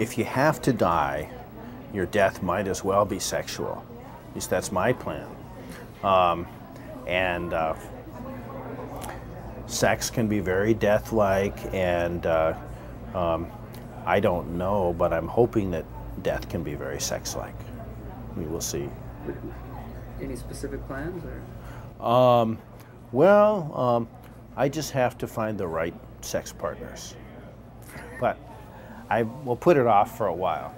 if you have to die, your death might as well be sexual. At least that's my plan. Um, and uh, sex can be very death-like, and uh, um, I don't know, but I'm hoping that death can be very sex-like. We will see. Any specific plans or? Um, well, um, I just have to find the right sex partners. But I will put it off for a while.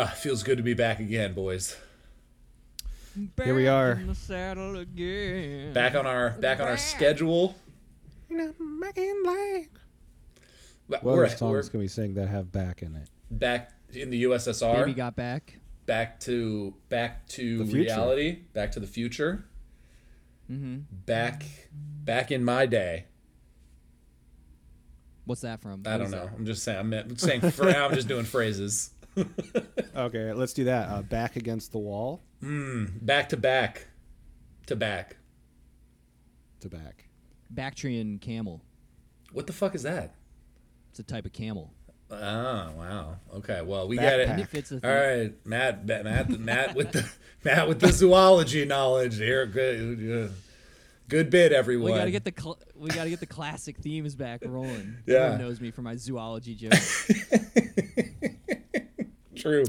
Ah, feels good to be back again, boys. Here we are. in the saddle again. Back on our back on our schedule. What We're, other we're songs can we sing that have back in it? back in the USSR. Baby got back. back to back to The future. reality. Back to the future. Mm-hmm. Back back in my day. What's that from? I What don't is know. that? I'm just saying. I'm, I'm saying. For, I'm just doing phrases. Okay, let's do that. Uh, back against the wall Back to back, to back. to back. Bactrian camel. What the fuck is that? It's a type of camel. Oh wow. Okay. Well, we get Backpack. it. It fits the All thing. right, Matt. Matt. Matt, Matt with the Matt with the zoology knowledge here. Good. yeah. Good bit, everyone. We gotta get the cl- we gotta get the classic themes back rolling. Yeah. Everyone knows me for my zoology jokes. True.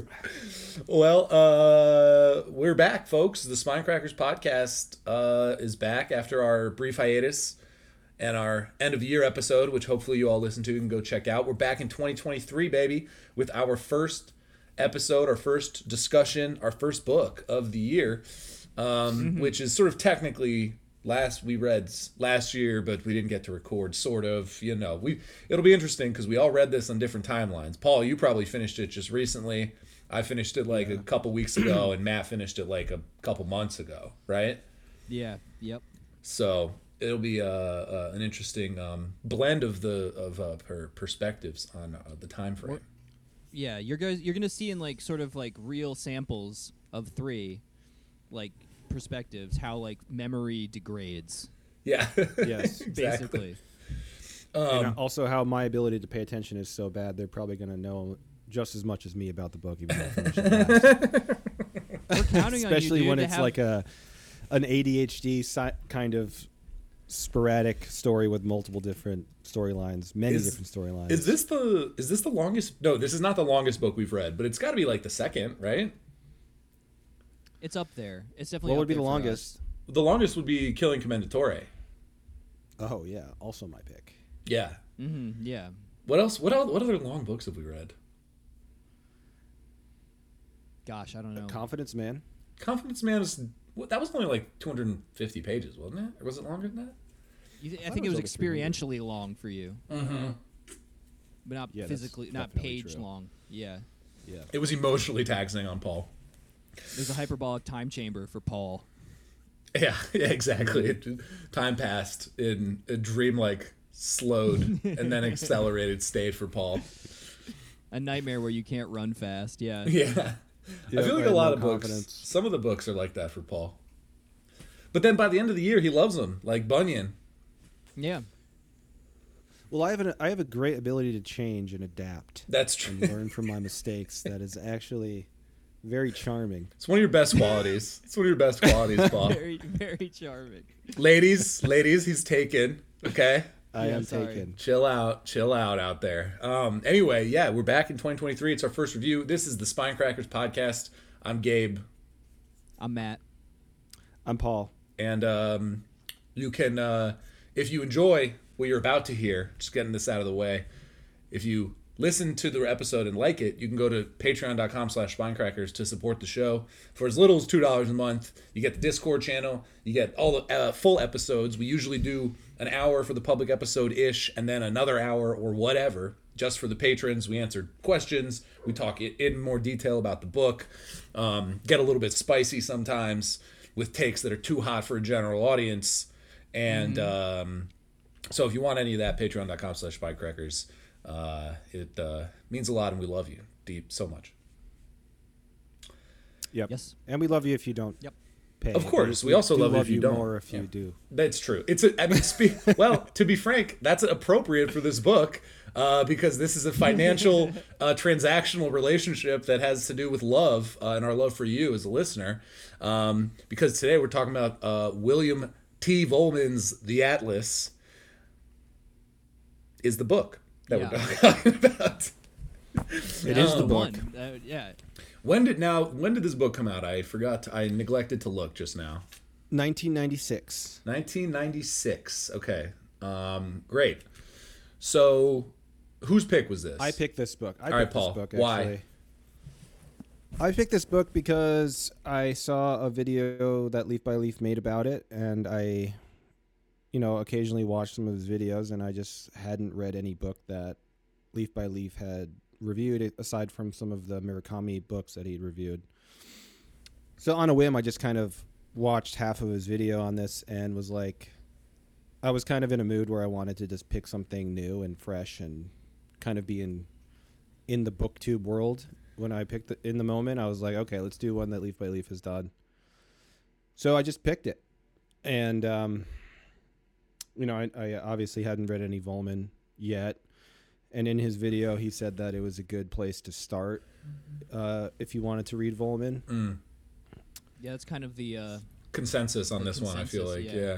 Well, uh, we're back, folks. The Spine Crackers podcast uh, is back after our brief hiatus and our end of year episode, which hopefully you all listen to and go check out. We're back in 2023, baby, with our first episode, our first discussion, our first book of the year, um, which is sort of technically last we read last year, but we didn't get to record. Sort of, you know. We it'll be interesting because we all read this on different timelines. Paul, you probably finished it just recently. I finished it like a couple weeks ago, and Matt finished it like a couple months ago, right? yeah. Yep. So it'll be uh, uh, an interesting um, blend of the of uh, her perspectives on uh, the time frame. Yeah. You're guys. You're gonna see in like sort of like real samples of three, like perspectives, how like memory degrades. Yeah. Yes. exactly. Basically. and uh, also, how my ability to pay attention is so bad, they're probably going to know just as much as me about the book, even though I finished. We're counting on you, Especially dude, when it's have- like a an ADHD si- kind of sporadic story with multiple different storylines, many Is- different storylines. Is this the is this the longest? No, this is not the longest book we've read, but it's got to be like the second, right? It's up there. It's definitely. what up would be the there us. longest? The longest would be Killing Commendatore. Oh yeah, also my pick. Yeah. Mhm, Yeah. What else? What else? What other long books have we read? Gosh, I don't know. Confidence Man. Confidence Man is that was only like 250 pages, wasn't it? Or was it longer than that? You th- I thought think it it was was experientially long for you, Mm-hmm. but not Yeah, physically, not page true. long. Yeah. Yeah. It was emotionally taxing on Paul. There's a hyperbolic time chamber for Paul. Yeah, yeah, exactly. It, time passed in a dreamlike slowed and then accelerated state for Paul. A nightmare where you can't run fast. Yeah. Yeah. Yeah, I feel like a lot no of books, some of the books are like that for Paul. But then by the end of the year, he loves them, like Bunyan. Yeah. Well, I have an I have a great ability to change and adapt That's true. and learn from my mistakes. That is actually very charming. It's one of your best qualities. It's one of your best qualities, Paul. Very, very charming. ladies, ladies, he's taken. Okay. I Yeah, am sorry. taken. Chill out, chill out out there. Um, anyway, yeah, we're back in 2023. It's our first review. This is the Spine Crackers podcast. I'm Gabe, I'm Matt. I'm Paul. and um, you can, uh, if you enjoy what you're about to hear, just getting this out of the way. If you listen to the episode and like it, you can go to patreon.com slash spinecrackers to support the show. For as little as $2 a month, you get the Discord channel, you get all the uh, full episodes. We usually do an hour for the public episode ish, and then another hour or whatever just for the patrons. We answer questions, we talk in more detail about the book, um, get a little bit spicy sometimes with takes that are too hot for a general audience. And um, so if you want any of that, patreon.com slash spinecrackers. Uh, it uh, means a lot, and we love you deep so much. Yep. Yes. And we love you if you don't. Yep. Pay. Of course, we also do love you if you don't. more if you do. That's true. It's a, I mean, spe- well, to be frank, that's appropriate for this book uh, because this is a financial, uh, transactional relationship that has to do with love uh, and our love for you as a listener. Um, because today we're talking about uh, William T. Vollmann's The Atlas is the book that Yeah. we're talking about. It is the book. One. Uh, yeah. When did now? When did this book come out? I forgot. I neglected to look just now. 1996. 1996. Okay. Um, great. So, whose pick was this? I picked this book. I All right, picked Paul. this book Why? actually. I picked this book because I saw a video that Leaf by Leaf made about it, and I, you know, occasionally watch some of his videos, and I just hadn't read any book that Leaf by Leaf had reviewed, aside from some of the Murakami books that he'd reviewed. So on a whim, I just kind of watched half of his video on this and was like, I was kind of in a mood where I wanted to just pick something new and fresh and kind of be in in the booktube world. When I picked it in the moment, I was like, okay, let's do one that Leaf by Leaf has done. So I just picked it, and um, you know, I, I obviously hadn't read any Vollmann yet, and in his video, he said that it was a good place to start uh, if you wanted to read Vollmann. Mm. Yeah, that's kind of the. Uh, consensus on The this one. I feel like, yeah. yeah.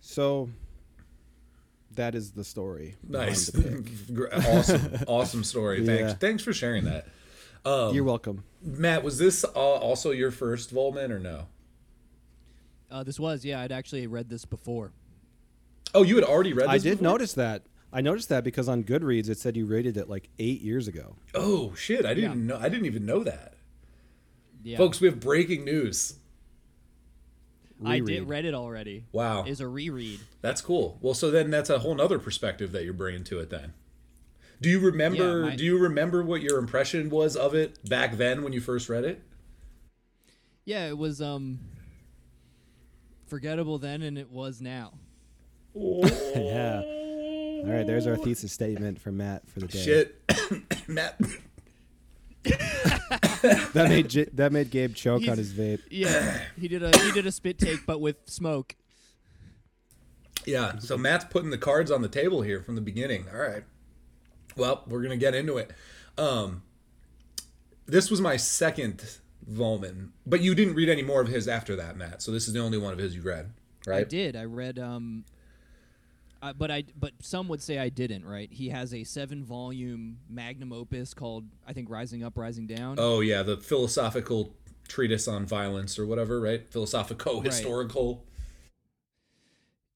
So that is the story. Nice, the pick. Gr- awesome, awesome story. Thanks, Yeah. thanks for sharing that. Um, You're welcome. Matt, was this uh, also your first Vollmann or no? Uh, this was yeah. I'd actually read this before. Oh, you had already read. This I did before? notice that. I noticed that because on Goodreads it said you rated it like eight years ago. Oh shit! I didn't Yeah. know. I didn't even know that. Yeah. Folks, we have breaking news. I did read it already. Wow, Is a reread. that's cool. Well, so then that's a whole nother perspective that you're bringing to it. Then, do you remember? Yeah, my- do you remember what your impression was of it back then when you first read it? Yeah, it was um forgettable then, and it was now. yeah. All right, there's our thesis statement for Matt for the day. Shit, Matt. That made J- that made Gabe choke on his vape. Yeah, he did a he did a spit take, but with smoke. Yeah, so Matt's putting the cards on the table here from the beginning. All right. Well, we're gonna get into it. Um, this was my second Vollmann, but you didn't read any more of his after that, Matt. So this is the only one of his you read, right? I did. I read um. I, but I but some would say I didn't. Right? He has a seven volume magnum opus called I think Rising Up, Rising Down. Oh yeah, the philosophical treatise on violence or whatever, right? Philosophico historical.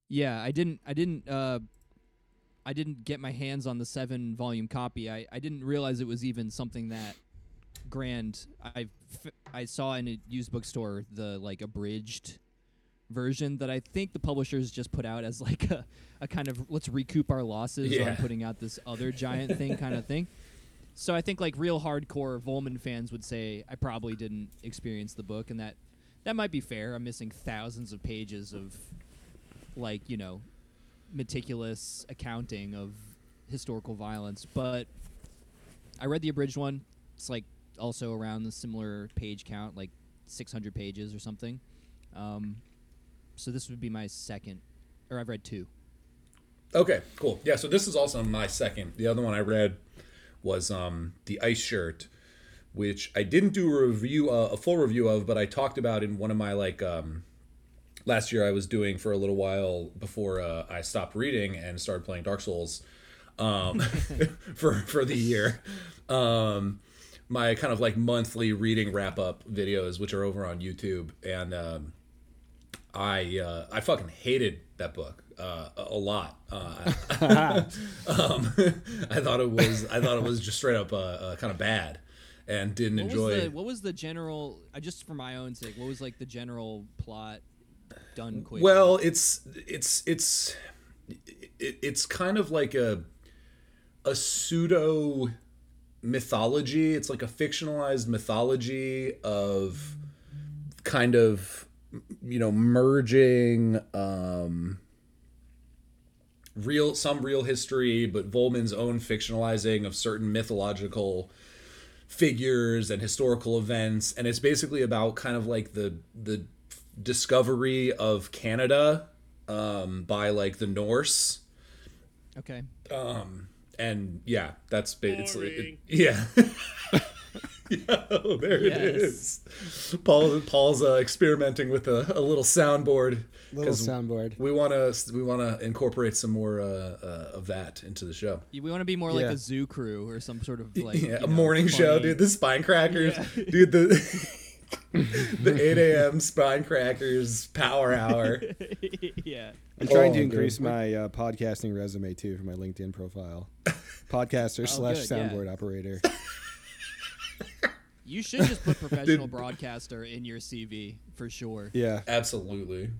Yeah, I didn't. I didn't. Uh, I didn't get my hands on the seven volume copy. I, I didn't realize it was even something that grand. I I saw in a used bookstore the like abridged version that I think the publishers just put out as like a, a kind of let's recoup our losses Yeah. on putting out this other giant thing kind of thing. So I think like real hardcore Vollmann fans would say I probably didn't experience the book, and that that might be fair. I'm missing thousands of pages of like you know meticulous accounting of historical violence, but I read the abridged one. It's like also around the similar page count, like 600 pages or something. Um, so this would be my second, or I've read two. Okay, cool. Yeah, so this is also my second. The other one I read was um, the Ice Shirt, which I didn't do a review, uh, a full review of, but I talked about in one of my like um, last year I was doing for a little while before uh, I stopped reading and started playing Dark Souls um, for for the year. Um, my kind of like monthly reading wrap up videos, which are over on YouTube, and um, I uh, I fucking hated that book. uh, a a lot. Uh, um, I thought it was I thought it was just straight up uh, uh, kind of bad, and didn't What enjoy. was the what was the general? Uh, just for my own sake, what was like the general plot done quick? Well, it's it's it's it's kind of like a a pseudo mythology. It's like a fictionalized mythology of kind of you know merging um real some real history but Vollmann's own fictionalizing of certain mythological figures and historical events and it's basically about kind of like the the discovery of Canada um by like the Norse okay. um and yeah that's ba- it's it, Boring. yeah Yo, there Yes. it is. Paul Paul's uh, experimenting with a, a little soundboard Little 'cause soundboard. we want to we want to incorporate some more uh, uh, of that into the show. We want to be more like a zoo crew or some sort of like yeah, a know, morning show, dude. The spine crackers, dude. The the eight a.m. spine crackers power hour. yeah. I'm trying Oh, to dude. increase my uh, podcasting resume too for my LinkedIn profile. Podcaster slash good, yeah. soundboard operator. You should just put professional broadcaster in your CV for sure. Yeah. Absolutely.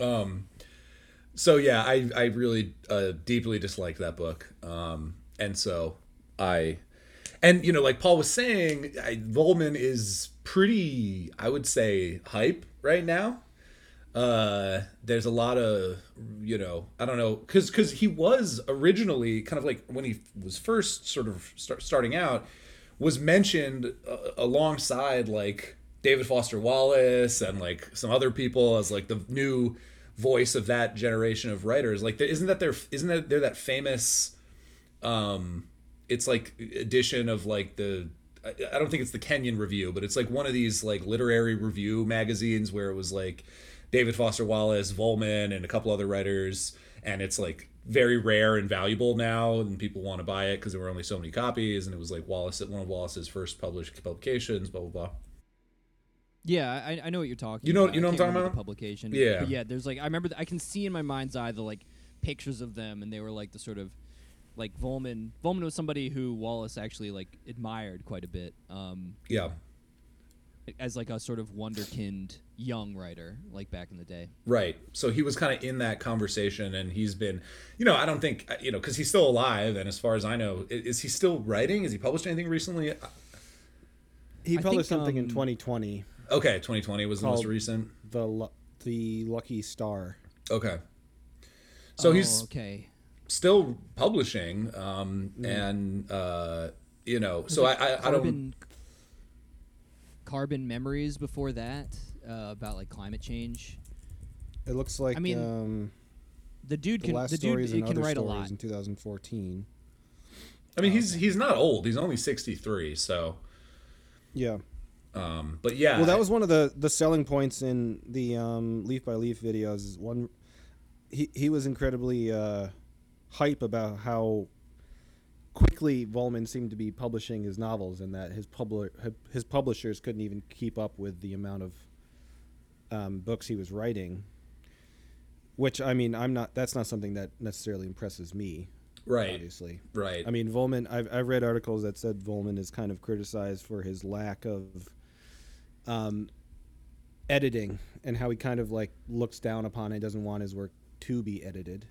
Um. So yeah, I I really uh, deeply disliked that book. Um. And so I, and you know, like Paul was saying, I, Vollmann is pretty, I would say, hype right now. Uh, there's a lot of, you know, I don't know, because because he was originally kind of like when he was first sort of start, starting out, was mentioned uh, alongside like David Foster Wallace and like some other people as like the new voice of that generation of writers. Like, there, isn't that there? Isn't that they're that famous? Um, it's like edition of like the. I don't think it's the Kenyon Review, but it's like one of these like literary review magazines where it was like David Foster Wallace, Vollmann, and a couple other writers, and it's like very rare and valuable now, and people want to buy it because there were only so many copies, and it was like Wallace, one of Wallace's first published publications, blah blah blah. Yeah, I, I know what you're talking. You know- about. you know what I'm talking about? The publication. Yeah. But yeah. There's like I remember th- I can see in my mind's eye the like pictures of them, and they were like the sort of like Vollmann. Vollmann was somebody who Wallace actually like admired quite a bit. Um, Yeah, as like a sort of wonderkind young writer, like back in the day. right. So he was kind of in that conversation, and he's been, you know, I don't think, you know, because he's still alive, and as far as I know, i- is he still writing? Has he published anything recently? He published think, something in um, 2020, Okay, 2020 was the most recent. the the Lucky Star. Okay. So Oh, he's okay. Still publishing, um, and uh, you know, so I, I, I don't. Carbon, carbon memories before that uh, about like climate change. It looks like I mean, um, The dude the can last the dude stories and can other write a lot. in 2014. I mean, he's he's not old. He's only 63. So, Yeah. um, but yeah. Well, that was one of the the selling points in the um, Leaf by Leaf videos. Is one, he he was incredibly uh, hype about how quickly Vollmann seemed to be publishing his novels, and that his publi- his publishers couldn't even keep up with the amount of um, books he was writing. Which I mean, I'm not. That's not something that necessarily impresses me. right, Obviously, right. I mean, Vollmann. I've I've read articles that said Vollmann is kind of criticized for his lack of um, editing and how he kind of like looks down upon it. Doesn't want his work to be edited,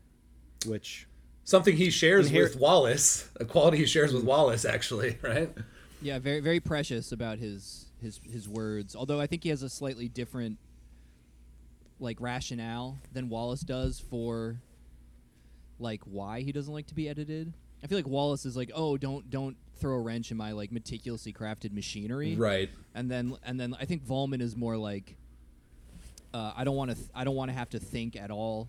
which Something he shares Inher- with Wallace, a quality he shares with Wallace, actually, right? Yeah, very very precious about his his his words. Although I think he has a slightly different like rationale than Wallace does for like why he doesn't like to be edited. I feel like Wallace is like, "Oh, don't don't throw a wrench in my like meticulously crafted machinery." Right. And then and then I think Vollmann is more like uh, I don't want to th- I don't want to have to think at all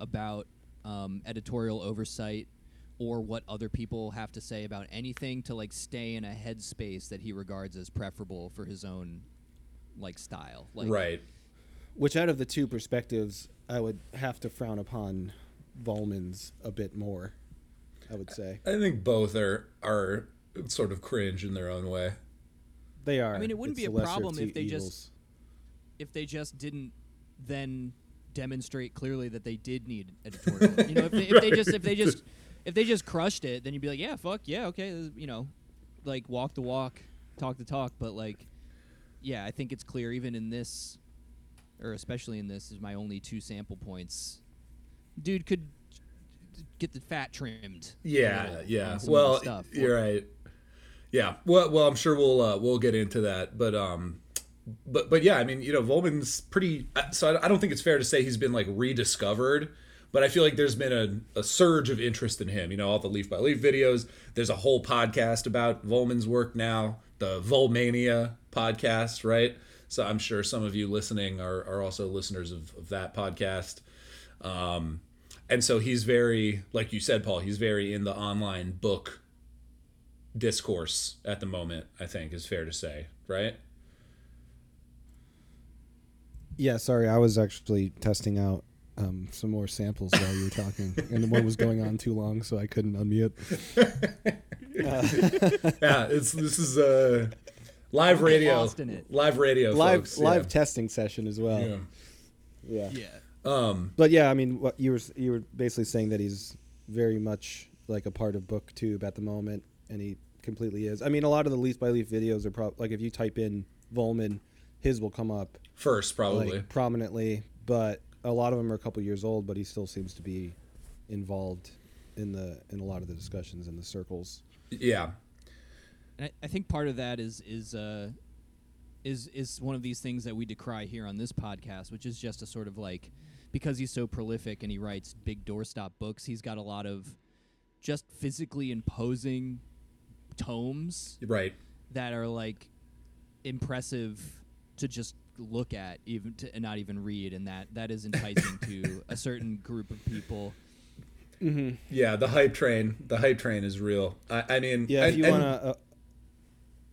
about um, editorial oversight or what other people have to say about anything to like stay in a headspace that he regards as preferable for his own like style. Like right. which out of the two perspectives, I would have to frown upon Vollmann's a bit more. I would say I think both are are sort of cringe in their own way. they are. I mean, it wouldn't It's be a problem if they just- if they just didn't then demonstrate clearly that they did need editorial. you know, if they, if they just if they just if they just crushed it, then you'd be like, yeah, fuck, yeah, okay, you know, like walk the walk, talk the talk. But like, yeah, I think it's clear even in this, or especially in this, is my only two sample points. Dude could get the fat trimmed. Yeah, yeah. some of the Well, stuff. you're right. Yeah. Well, well, I'm sure we'll uh, we'll get into that, but um, but but yeah, I mean, you know, Vollmann's pretty. uh, So I, don't think it's fair to say he's been like rediscovered, but I feel like there's been a, a surge of interest in him. You know, all the Leaf by Leaf videos. There's a whole podcast about Vollmann's work now, the Volmania podcast, right? So I'm sure some of you listening are, are also listeners of, of that podcast. Um, and so he's very, like you said, Paul, he's very in the online book discourse at the moment, I think is fair to say, right? Yeah, sorry, I was actually testing out um, some more samples while you were talking, and the one was going on too long, so I couldn't unmute. Yeah, it's this is uh live radio. lost in it. Live radio live folks. live yeah. testing session as well. Yeah. Yeah. Yeah. Um But yeah, I mean, what you were you were basically saying that he's very much like a part of BookTube at the moment, and he completely is. I mean, a lot of the Leaf by Leaf videos are probably like if you type in Vollmann, his will come up first probably. like prominently, but a lot of them are a couple years old, but he still seems to be involved in the in a lot of the discussions in the circles. yeah. And I, I think part of that is is uh, is is one of these things that we decry here on this podcast, which is just a sort of like because he's so prolific and he writes big doorstop books, he's got a lot of just physically imposing tomes Right. that are like impressive to just look at even to, and not even read and that that is enticing to a certain group of people Yeah, the hype train. The hype train is real. I, I mean Yeah, if and- you want to, uh,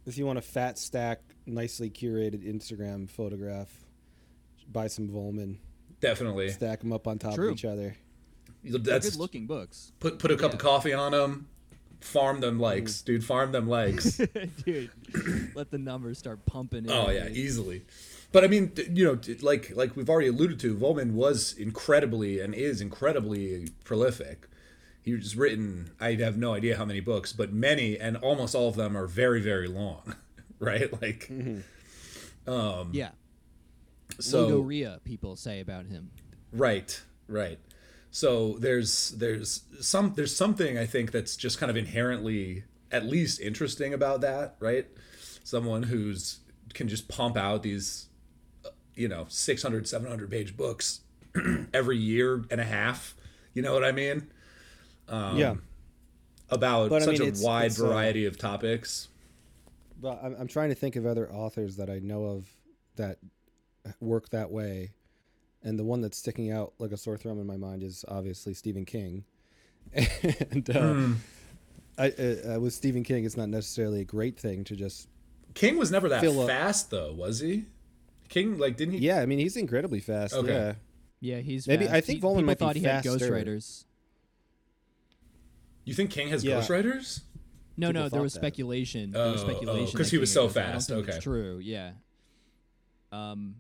if you want a fat stack, nicely curated Instagram photograph, buy some Vollmann, definitely. stack them up on top True. of each other. They're That's good looking books put put a cup of coffee on them. Farm them likes, dude. Farm them likes. dude let the numbers start pumping in Oh yeah, dude. easily. But I mean, you know, like like we've already alluded to, Vollmann was incredibly and is incredibly prolific. He's written, I have no idea how many books, but many and almost all of them are very very long, right? Like, um, yeah so Logorrhea, people say about him. Right, right. So there's there's some there's something I think that's just kind of inherently at least interesting about that, right? Someone who's can just pump out these uh, you know 600 700 page books every year and a half, you know what I mean? Um, yeah, About But, I such mean, a it's- wide it's, uh, variety of topics. but I'm, I'm trying to think of other authors that I know of that work that way, and the one that's sticking out like a sore thumb in my mind is obviously Stephen King, and uh, Hmm. I, uh, uh, with Stephen King, it's not necessarily a great thing to just King was never that Fill up- fast though, was he? King like didn't he? yeah. I mean, he's incredibly fast. Okay. Yeah. Yeah, he's Maybe- fast. I think He- Vollmann people might be thought he had faster. ghostwriters. You think King has Yeah. ghostwriters? No, People no, there was that. speculation. there Oh, was oh, speculation 'cause that he was King so had ghostwriters. I don't fast, think it's okay. true. Yeah. Um.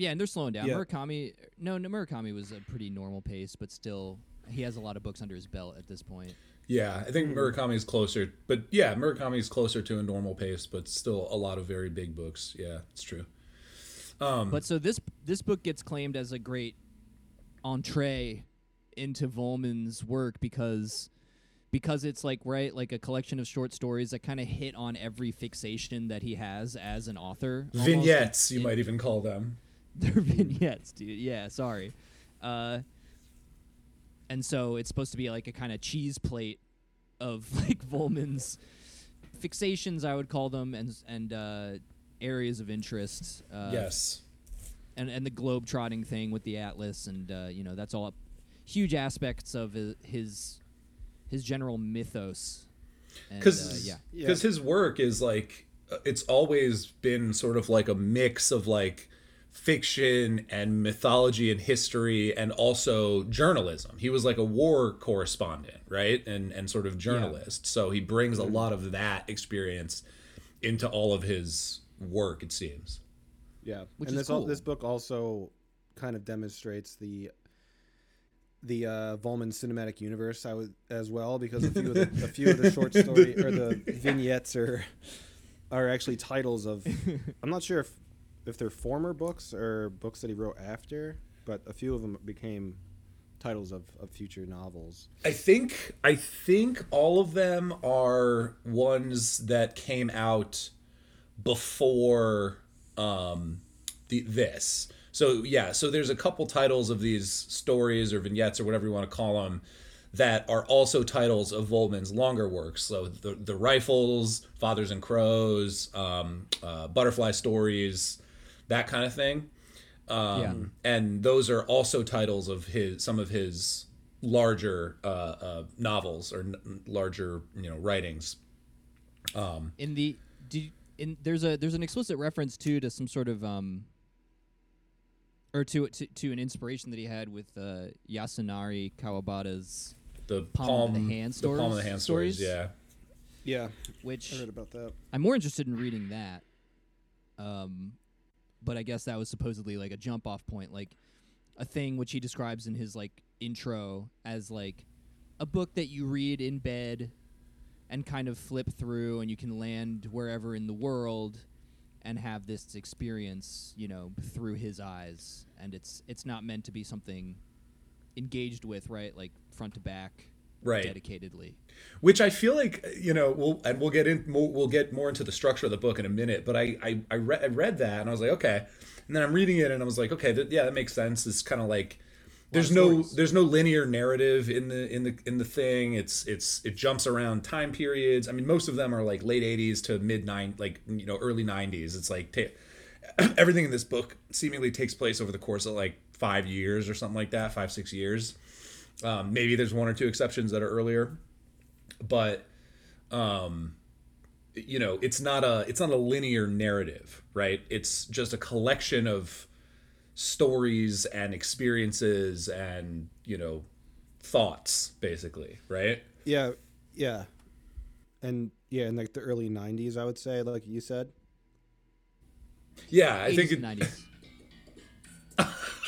Yeah, and they're slowing down. Yeah. Murakami, no, no, Murakami was a pretty normal pace, but still, he has a lot of books under his belt at this point. Yeah, I think Murakami is closer, but yeah, Murakami is closer to a normal pace, but still a lot of very big books. Yeah, it's true. Um, But so this this book gets claimed as a great entree into Vollmann's work because because it's like right like a collection of short stories that kind of hit on every fixation that he has as an author. almost. vignettes, you It- might even call them. They're vignettes, dude. Yeah, sorry. Uh, and so it's supposed to be like a kind of cheese plate of like Vollmann's fixations, I would call them, and and uh, areas of interest. Uh, yes. and and the globe trotting thing with the atlas, and uh, you know that's all huge aspects of his his, his general mythos. Because uh, yeah, because his work is like uh, it's always been sort of like a mix of like fiction and mythology and history and also journalism. He was like a war correspondent right? And and sort of journalist. So he brings Mm-hmm. a lot of that experience into all of his work it seems. Yeah, Which and is this al- cool. this book also kind of demonstrates the the uh, Vollmann cinematic universe I would as well because a few of the, a few of the short story or the vignettes are are actually titles of I'm not sure if if they're former books or books that he wrote after, but a few of them became titles of, of future novels. I think I think all of them are ones that came out before um, the this. So yeah, so there's a couple titles of these stories or vignettes or whatever you want to call them that are also titles of Vollmann's longer works. So the the rifles, Fathers and Crows, um, uh, Butterfly Stories, that kind of thing. Um, And those are also titles of his some of his larger uh, uh, novels or n- larger you know writings. in the did, in there's a there's an explicit reference too to some sort of um or to to, to an inspiration that he had with uh, Yasunari Kawabata's The Palm palm, of the hand the palm of the stories- hand stories. stories? Yeah, Yeah, which I heard about that. I'm more interested in reading that. Um, but I guess that was supposedly like a jump off point, like a thing which he describes in his like intro as like a book that you read in bed and kind of flip through and you can land wherever in the world and have this experience, you know, through his eyes and it's it's not meant to be something engaged with, right? Like front to back Right. dedicatedly. which I feel like you know we'll and we'll get in we'll, we'll get more into the structure of the book in a minute. But I I I, re- I read that and I was like okay, and then I'm reading it and I was like okay th- yeah that makes sense. It's kind of like there's no stories. there's no linear narrative in the in the in the thing. It's it's it jumps around time periods. I mean most of them are like late 80s to mid nine like you know early 90s. It's like ta- everything in this book seemingly takes place over the course of like five years or something like that, five six years. Um, maybe there's one or two exceptions that are earlier, but um, you know, it's not a it's not a linear narrative, right? It's just a collection of stories and experiences and you know thoughts, basically, right? Yeah, yeah, and yeah, in like the early '90s, I would say, like you said. Yeah, I think and it, 90s.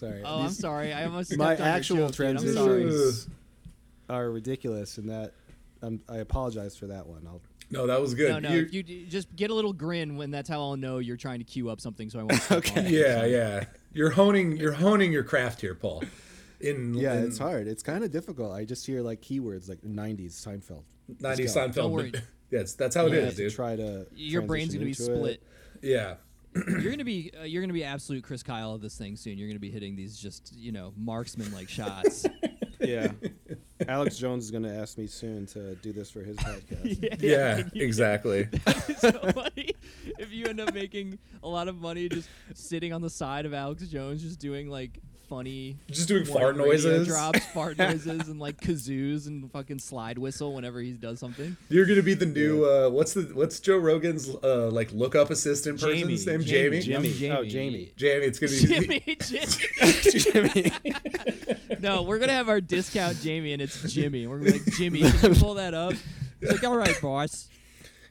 Sorry. Oh, I'm sorry. I almost my stepped on your actual joke, dude. I'm sorry. transitions are ridiculous, and that um, I apologize for that one. I'll no, that was good. No, no. You- You, just get a little grin when that's how I'll know you're trying to queue up something. So I won't. step on it. yeah, yeah. You're honing you're honing your craft here, Paul. In yeah, in it's hard. It's kind of difficult. I just hear like keywords like '90s Seinfeld. 90s Seinfeld. Don't worry. Yes, that's how it I is, have to dude. try to. Your brain's gonna be split. it. Yeah. You're gonna be uh, you're gonna be absolute Chris Kyle of this thing soon. You're gonna be hitting these just you know marksman like shots. Yeah, Alex Jones is gonna ask me soon to do this for his podcast. Yeah, exactly. So funny if you end up making a lot of money just sitting on the side of Alex Jones, just doing like funny, Just doing fart noises. drops, fart noises, and like kazoos and fucking slide whistle whenever he does something. You're gonna be the new uh, what's the what's Joe Rogan's uh, like lookup assistant Jamie, person's name? Jamie, Jamie. Jimmy. Oh, Jamie. Jamie. It's gonna be Jimmy, Jimmy. no, we're gonna have our discount Jamie, and it's Jimmy. We're gonna be like, Jimmy, can you pull that up? He's like, all right, boss.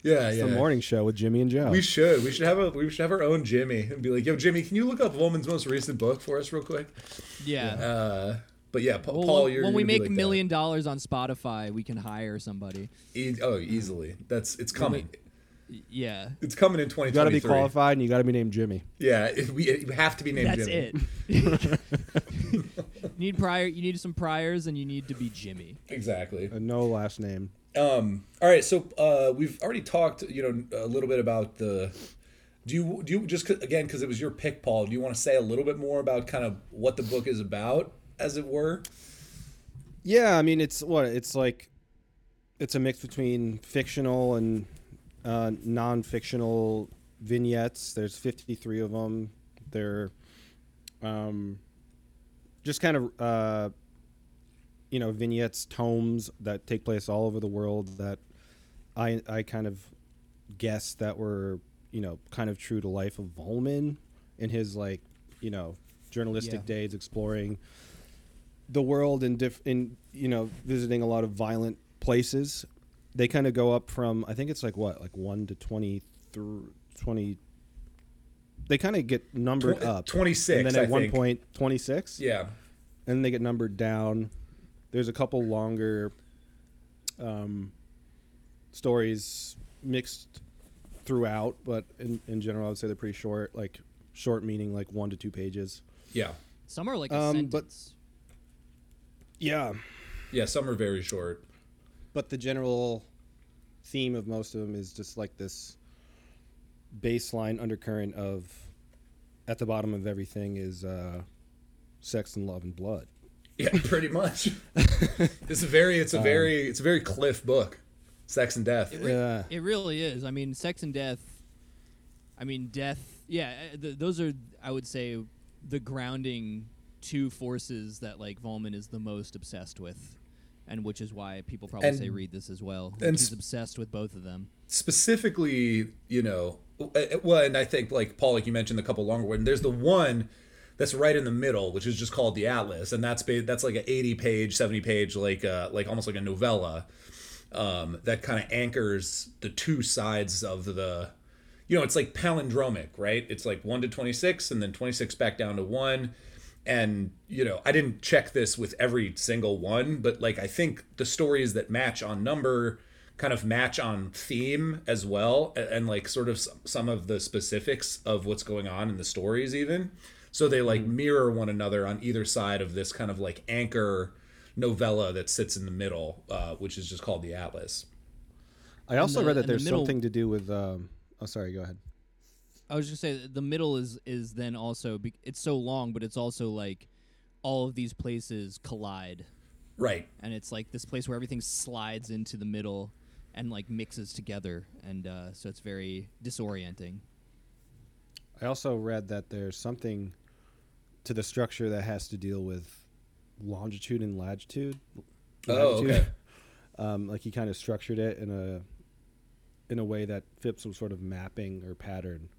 Yeah, It's yeah. the morning show with Jimmy and Joe. We should. We should have a. We should have our own Jimmy and be like, "Yo, Jimmy, can you look up Vollmann's most recent book for us, real quick?" Yeah. Uh, but yeah, Pa- Well, Paul, when, you're when we gonna be make like that. million dollars on Spotify, we can hire somebody. E- oh, easily. That's it's coming. Y- Yeah, It's coming in you got to be qualified, and you got to be named Jimmy. Yeah, it, we it, have to be named that's Jimmy. it. you need prior. You need some priors, and you need to be Jimmy. Exactly. Uh, no last name. Um. All right. So uh, we've already talked, you know, a little bit about the. Do you do you just again because it was your pick, Paul? Do you want to say a little bit more about kind of what the book is about, as it were? Yeah, I mean it's what it's like. It's a mix between fictional and uh, non-fictional vignettes. There's 53 of them. They're um, just kind of uh, you know vignettes, tomes that take place all over the world that I I kind of guessed that were you know kind of true to life of Vollmann in his like you know journalistic Yeah. days exploring the world and diff in you know visiting a lot of violent places they kind of go up from i think it's like what like 1 to 20 through 20 they kind of get numbered up. 26, and then at I one think. point 26. Yeah. and then they get numbered down. There's a couple longer um, stories mixed throughout, but in, in general, I would say they're pretty short. Like short meaning like one to two pages. Yeah. Some are like a Um, but- Yeah, Yeah. Some are very short. but the general theme of most of them is just like this baseline undercurrent of at the bottom of everything is uh, sex and love and blood. Yeah, pretty much. it's a very, it's a Um, very, it's a very Cliff book, Sex and Death. Yeah, It really is. I mean, sex and death. I mean, death. Yeah, uh, th- those are, I would say, the grounding two forces that like Vollmann is the most obsessed with, and which is why people probably And- say read this as well. and He's s- obsessed with both of them. specifically, you know, uh, well, and I think like Paul, like you mentioned, the couple longer ones. There's the one that's right in the middle, which is just called the Atlas, and that's that's like an 80 page, 70 page, like uh, like almost like a novella um, that kind of anchors the two sides of the. You know, it's like palindromic, right? It's like 1 to 26 and then 26 back down to 1 and you know i didn't check this with every single one but like i think the stories that match on number kind of match on theme as well and, like sort of some of the specifics of what's going on in the stories even so they like mirror one another on either side of this kind of like anchor novella that sits in the middle uh, which is just called the atlas I also the- read that and the there's middle- something to do with. Um, oh, sorry. Go ahead. I was just say the middle is is then also be- it's so long, but it's also like all of these places collide, right and it's like this place where everything slides into the middle and like mixes together, and uh, so it's very disorienting. I also read that there's something to the structure that has to deal with longitude and latitude. oh okay Um, like he kind of structured it in a in a way that fits some sort of mapping or pattern.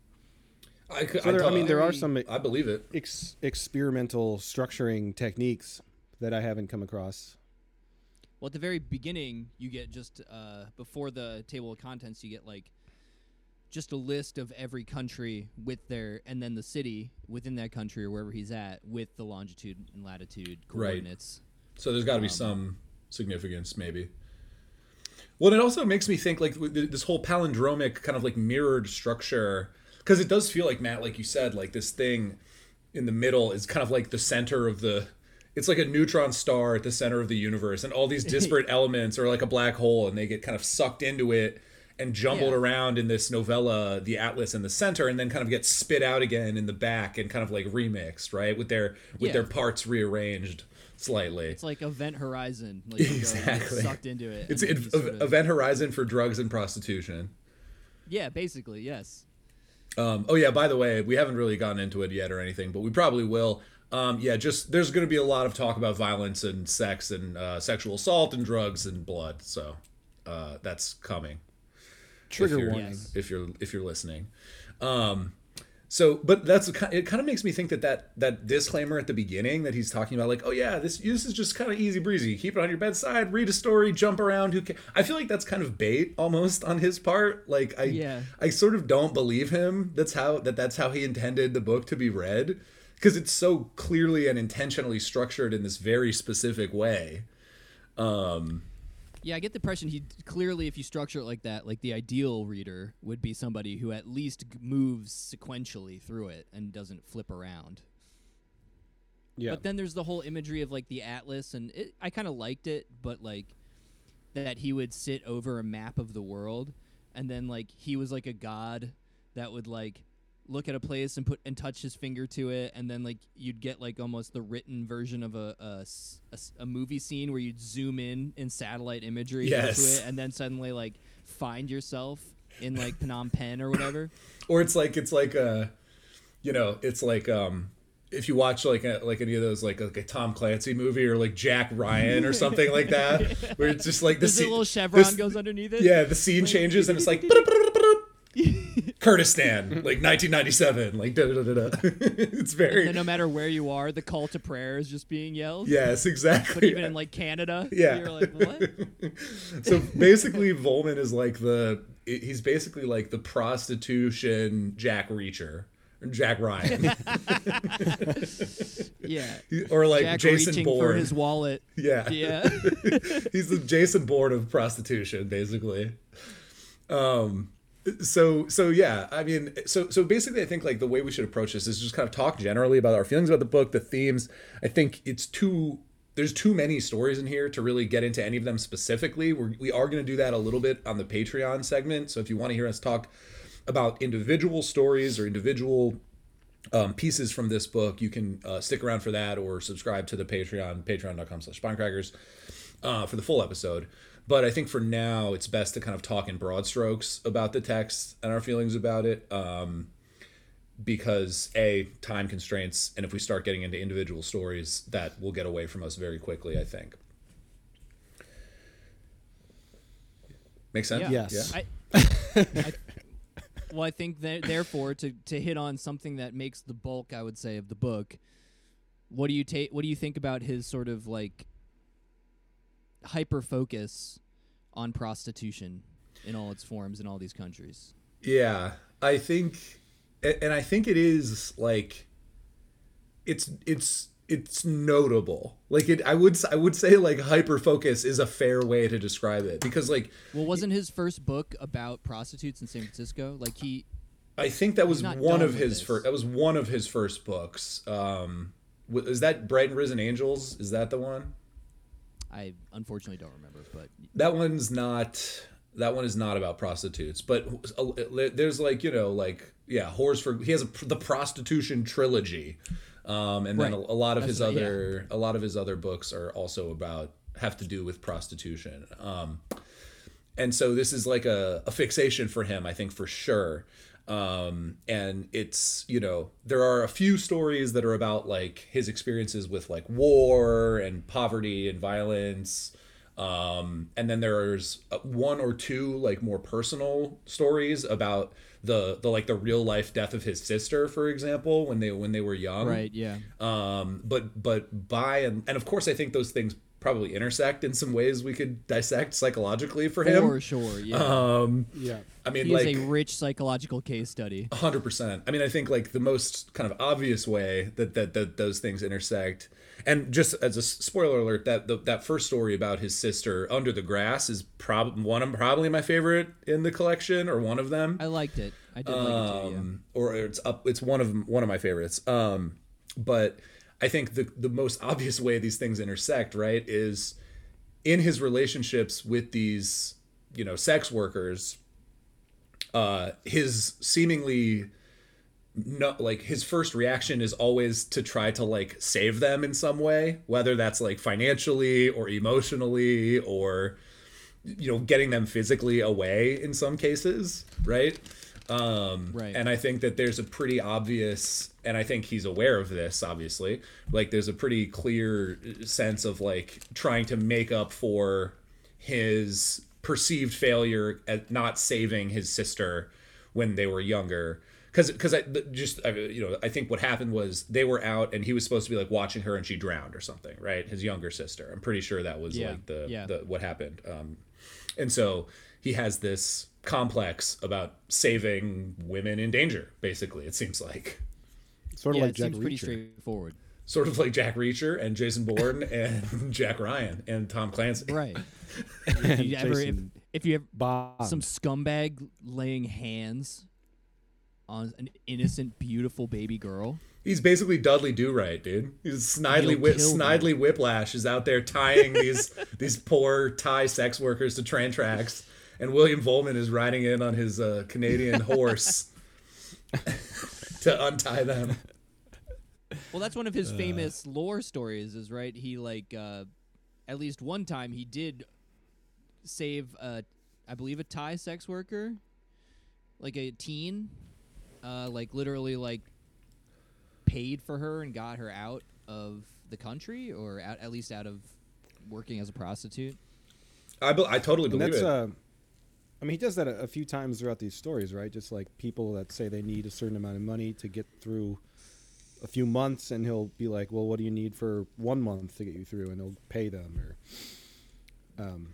I, could, So there- I mean, there are some- i believe it Ex- experimental structuring techniques that I haven't come across. Well, at the very beginning, you get just uh, before the table of contents, you get like just a list of every country with their, and then the city within that country or wherever he's at with the longitude and latitude coordinates. Right. So there's got to be um, some significance, maybe. Well, it also makes me think like this whole palindromic kind of like mirrored structure, because it does feel like Matt, like you said, like this thing in the middle is kind of like the center of the. It's like a neutron star at the center of the universe, and all these disparate elements are like a black hole, and they get kind of sucked into it and jumbled Yeah. around in this novella, the Atlas in the center, and then kind of gets spit out again in the back and kind of like remixed, right, with their with Yeah. their parts rearranged slightly. It's like Event Horizon. Like you go and get Exactly. sucked into it. It's and then an you sort of- event horizon for drugs and prostitution. Yeah, basically, yes. Um, oh yeah, by the way, we haven't really gotten into it yet or anything, but we probably will. Um, yeah, just there's going to be a lot of talk about violence and sex and uh, sexual assault and drugs and blood. So uh, that's coming. Trigger if warning. Yes. if you're if you're listening. Um, so, but that's it. Kind of makes me think that that that disclaimer at the beginning that he's talking about, like, oh yeah, this this is just kind of easy breezy. Keep it on your bedside, read a story, jump around. Who can? I feel like that's kind of bait almost on his part. Like, I Yeah. I sort of don't believe him. That's how that that's how he intended the book to be read because it's so clearly and intentionally structured in this very specific way. Um, Yeah, I get the impression he clearly, if you structure it like that, like the ideal reader would be somebody who at least moves sequentially through it and doesn't flip around. Yeah. But then there's the whole imagery of like the atlas, and it, I kind of liked it, but like that he would sit over a map of the world, and then like he was like a god that would like look at a place and put and touch his finger to it, and then like you'd get like almost the written version of a a a movie scene where you'd zoom in in satellite imagery Yes. into it, and then suddenly like find yourself in like Phnom Penh or whatever. or it's like it's like uh you know it's like um if you watch like a, like any of those like like a Tom Clancy movie or like Jack Ryan or something like that where it's just like the scene- little chevron this- goes underneath it. yeah the scene changes and it's like Kurdistan like 1997 like da, da, da, da. it's very then no matter where you are, the call to prayer is just being yelled. yes exactly But even in like Canada, Yeah. you're like, what? so basically Vollmann is like the he's basically like the prostitution Jack Reacher Jack Ryan, Yeah. or like Jack Jason for Bourne. his wallet. Yeah. Yeah. He's the Jason Bourne of prostitution, basically. Um so so yeah, I mean so so basically I think like the way we should approach this is just kind of talk generally about our feelings about the book, the themes. I think it's too there's too many stories in here to really get into any of them specifically. We're, we are going to do that a little bit on the Patreon segment. So if you want to hear us talk about individual stories or individual um, pieces from this book, you can uh, stick around for that or subscribe to the Patreon, patreon.com slash spinecrackers, uh, for the full episode. But I think for now, it's best to kind of talk in broad strokes about the text and our feelings about it. Um, because A, time constraints, and if we start getting into individual stories, that will get away from us very quickly, I think. Make sense? Yeah. Yes. I, I, well, I think that therefore to to hit on something that makes the bulk, I would say, of the book. What do you take? What do you think about his sort of like hyper focus on prostitution in all its forms in all these countries? Yeah, I think, and I think it is like, it's it's it's notable. Like it, I would I would say like hyper focus is a fair way to describe it because like Well, wasn't his first book about prostitutes in San Francisco? Like he, I think that was one of his first. That was one of his first books. Um, is that Bright and Risen Angels? Is that the one? I unfortunately don't remember, but that one's not that one is not about prostitutes but there's like you know like yeah whores for he has a, the prostitution trilogy um and then Right. a, a lot of That's his right, yeah. other a lot of his other books are also about have to do with prostitution um and so this is like a, a fixation for him i think for sure um and it's you know there are a few stories that are about like his experiences with like war and poverty and violence. Um and then there's uh, one or two like more personal stories about the the like the real life death of his sister for example when they when they were young. Right, yeah, um but but by and and of course i think those things probably intersect in some ways we could dissect psychologically for him for sure, yeah. um Yeah. i mean he like is a rich psychological case study. hundred percent. I mean, I think like the most kind of obvious way that that, that those things intersect, and just as a spoiler alert, that the, that first story about his sister under the grass is probably one of probably my favorite in the collection, or one of them. I liked it. I did like it too. Yeah. Um, or it's up. It's one of one of my favorites. Um, but I think the the most obvious way these things intersect, right, is in his relationships with these you know sex workers. Uh, his seemingly no like his first reaction is always to try to like save them in some way whether that's like financially or emotionally or you know getting them physically away in some cases right um Right. and i think that there's a pretty obvious and i think he's aware of this obviously like there's a pretty clear sense of like trying to make up for his perceived failure at not saving his sister when they were younger. Because because I just I, you know I think what happened was they were out and he was supposed to be like watching her and she drowned or something right? His younger sister. I'm pretty sure that was Yeah, like the, yeah. the what happened. Um and so he has this complex about saving women in danger basically it seems like Sort of yeah, like it Jack seems pretty Reacher. straightforward. sort of like Jack Reacher and Jason Bourne and Jack Ryan and Tom Clancy Right. if you ever, if, if you have Bond. some scumbag laying hands on an innocent, beautiful baby girl. He's basically Dudley Do Right, dude. He's Snidely He'll Whip. Snidely Whiplash is out there tying these these poor Thai sex workers to train tracks, and William Vollmann is riding in on his uh, Canadian horse to untie them. Well, that's one of his famous lore stories. Is right. He like uh, at least one time he did save a, I believe a Thai sex worker, like a teen, uh, like literally like paid for her and got her out of the country or out, at least out of working as a prostitute. I, be- I totally And believe that's it. uh I mean he does that a, a few times throughout these stories, right? Just like people that say they need a certain amount of money to get through a few months and he'll be like, "Well, what do you need for 1 month to get you through?" and he'll pay them or um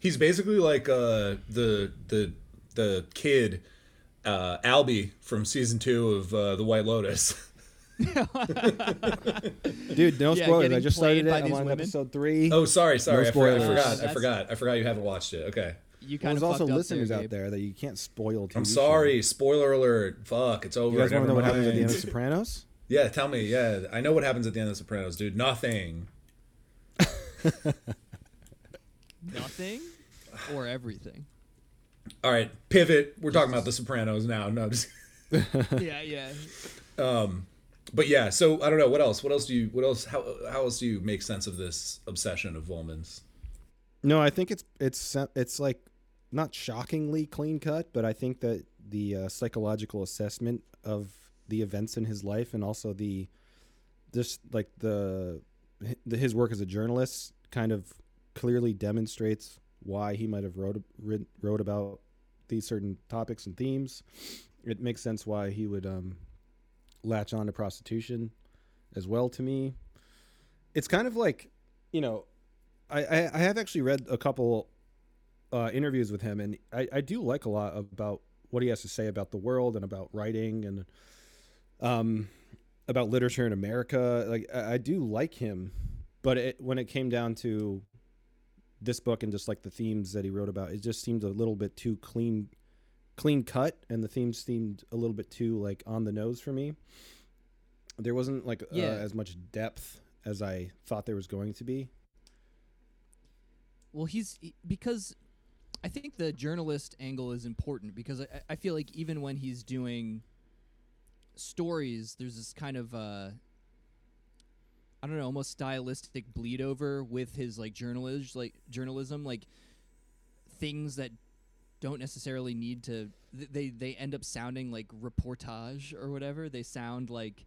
He's basically like uh, the the the kid uh, Albie from season two of uh, The White Lotus. Dude, no Yeah, spoilers. getting I just played started it. I'm on women. episode three. oh, sorry, sorry, No I, forgot, I forgot. I forgot. I forgot you haven't watched it. Okay, You There's kind of also up listeners there, out there that you can't spoil. TV I'm shows. sorry. Spoiler alert. Fuck, it's over. You guys want to know what happens at the end of the Sopranos? Yeah, tell me. Yeah, I know what happens at the end of the Sopranos, dude. Nothing. Nothing or everything. All right, pivot. We're talking about the Sopranos now. No, just, yeah, yeah. Um, but yeah. So I don't know what else. What else do you? What else? How how else do you make sense of this obsession of Vollmann's? No, I think it's it's it's like not shockingly clean cut, but I think that the uh, psychological assessment of the events in his life and also the just like the, the his work as a journalist kind of clearly demonstrates why he might have wrote wrote about these certain topics and themes. It makes sense why he would um, latch on to prostitution as well. To me, it's kind of like you know I, I, I have actually read a couple uh, interviews with him, and I, I do like a lot about what he has to say about the world and about writing and um, about literature in America. Like I, I do like him, but it, when it came down to this book and just like the themes that he wrote about, it just seemed a little bit too clean, clean cut, and the themes seemed a little bit too like on the nose for me. There wasn't like Yeah. uh, as much depth as I thought there was going to be. Well, he's because I think the journalist angle is important because I, I feel like even when he's doing stories, there's this kind of uh, I don't know, almost stylistic bleed over with his like journalism, like journalism, like things that don't necessarily need to. th- They they end up sounding like reportage or whatever. They sound like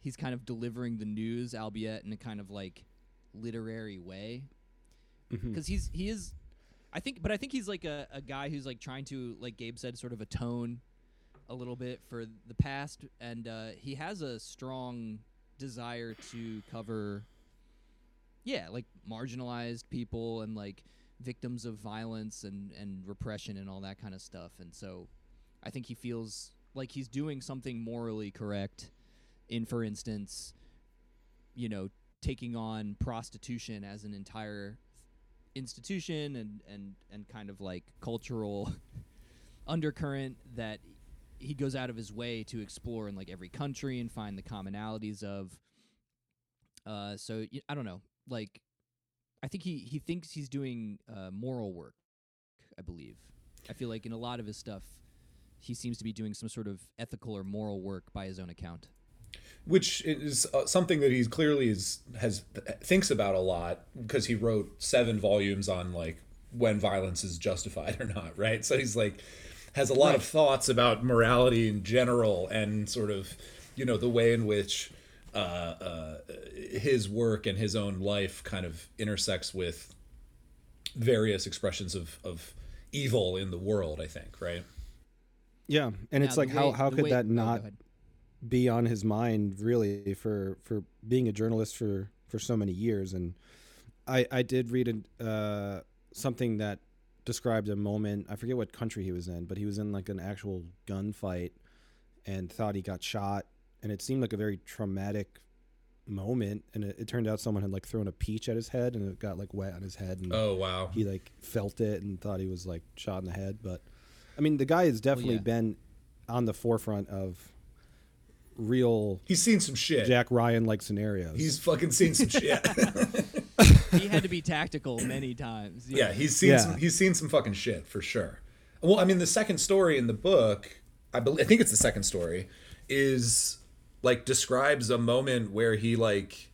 he's kind of delivering the news, albeit in a kind of like literary way Mm-hmm. because he's he is i think but i think he's like a, a guy who's like trying to like gabe said sort of atone a little bit for the past. And uh, he has a strong desire to cover yeah like marginalized people and like victims of violence and and repression and all that kind of stuff. And so i think he feels like he's doing something morally correct in for instance you know taking on prostitution as an entire institution and and and kind of like cultural undercurrent that he goes out of his way to explore in like every country and find the commonalities of uh so i don't know. Like i think he he thinks he's doing uh moral work i believe. I feel like in a lot of his stuff he seems to be doing some sort of ethical or moral work by his own account which is uh, something that he clearly is has thinks about a lot because he wrote seven volumes on like when violence is justified or not right? So he's like has a lot of thoughts about morality in general and sort of you know the way in which uh, uh, his work and his own life kind of intersects with various expressions of, of evil in the world i think right? Yeah, and it's like the how how could way- that oh, not ahead. Be on his mind really for for being a journalist for for so many years. And I I did read a, uh, something that described a moment I forget what country he was in but he was in like an actual gunfight and thought he got shot. And it seemed like a very traumatic moment. And it, it turned out someone had like thrown a peach at his head and it got like wet on his head. And oh wow. he like felt it and thought he was like shot in the head. But i mean the guy has definitely yeah. been on the forefront of real he's seen some shit jack ryan like scenarios he's fucking seen some shit he had to be tactical many times Yeah, he's seen Yeah. some he's seen some fucking shit for sure. Well, I mean, the second story in the book, I believe I think it's the second story, is like describes a moment where he like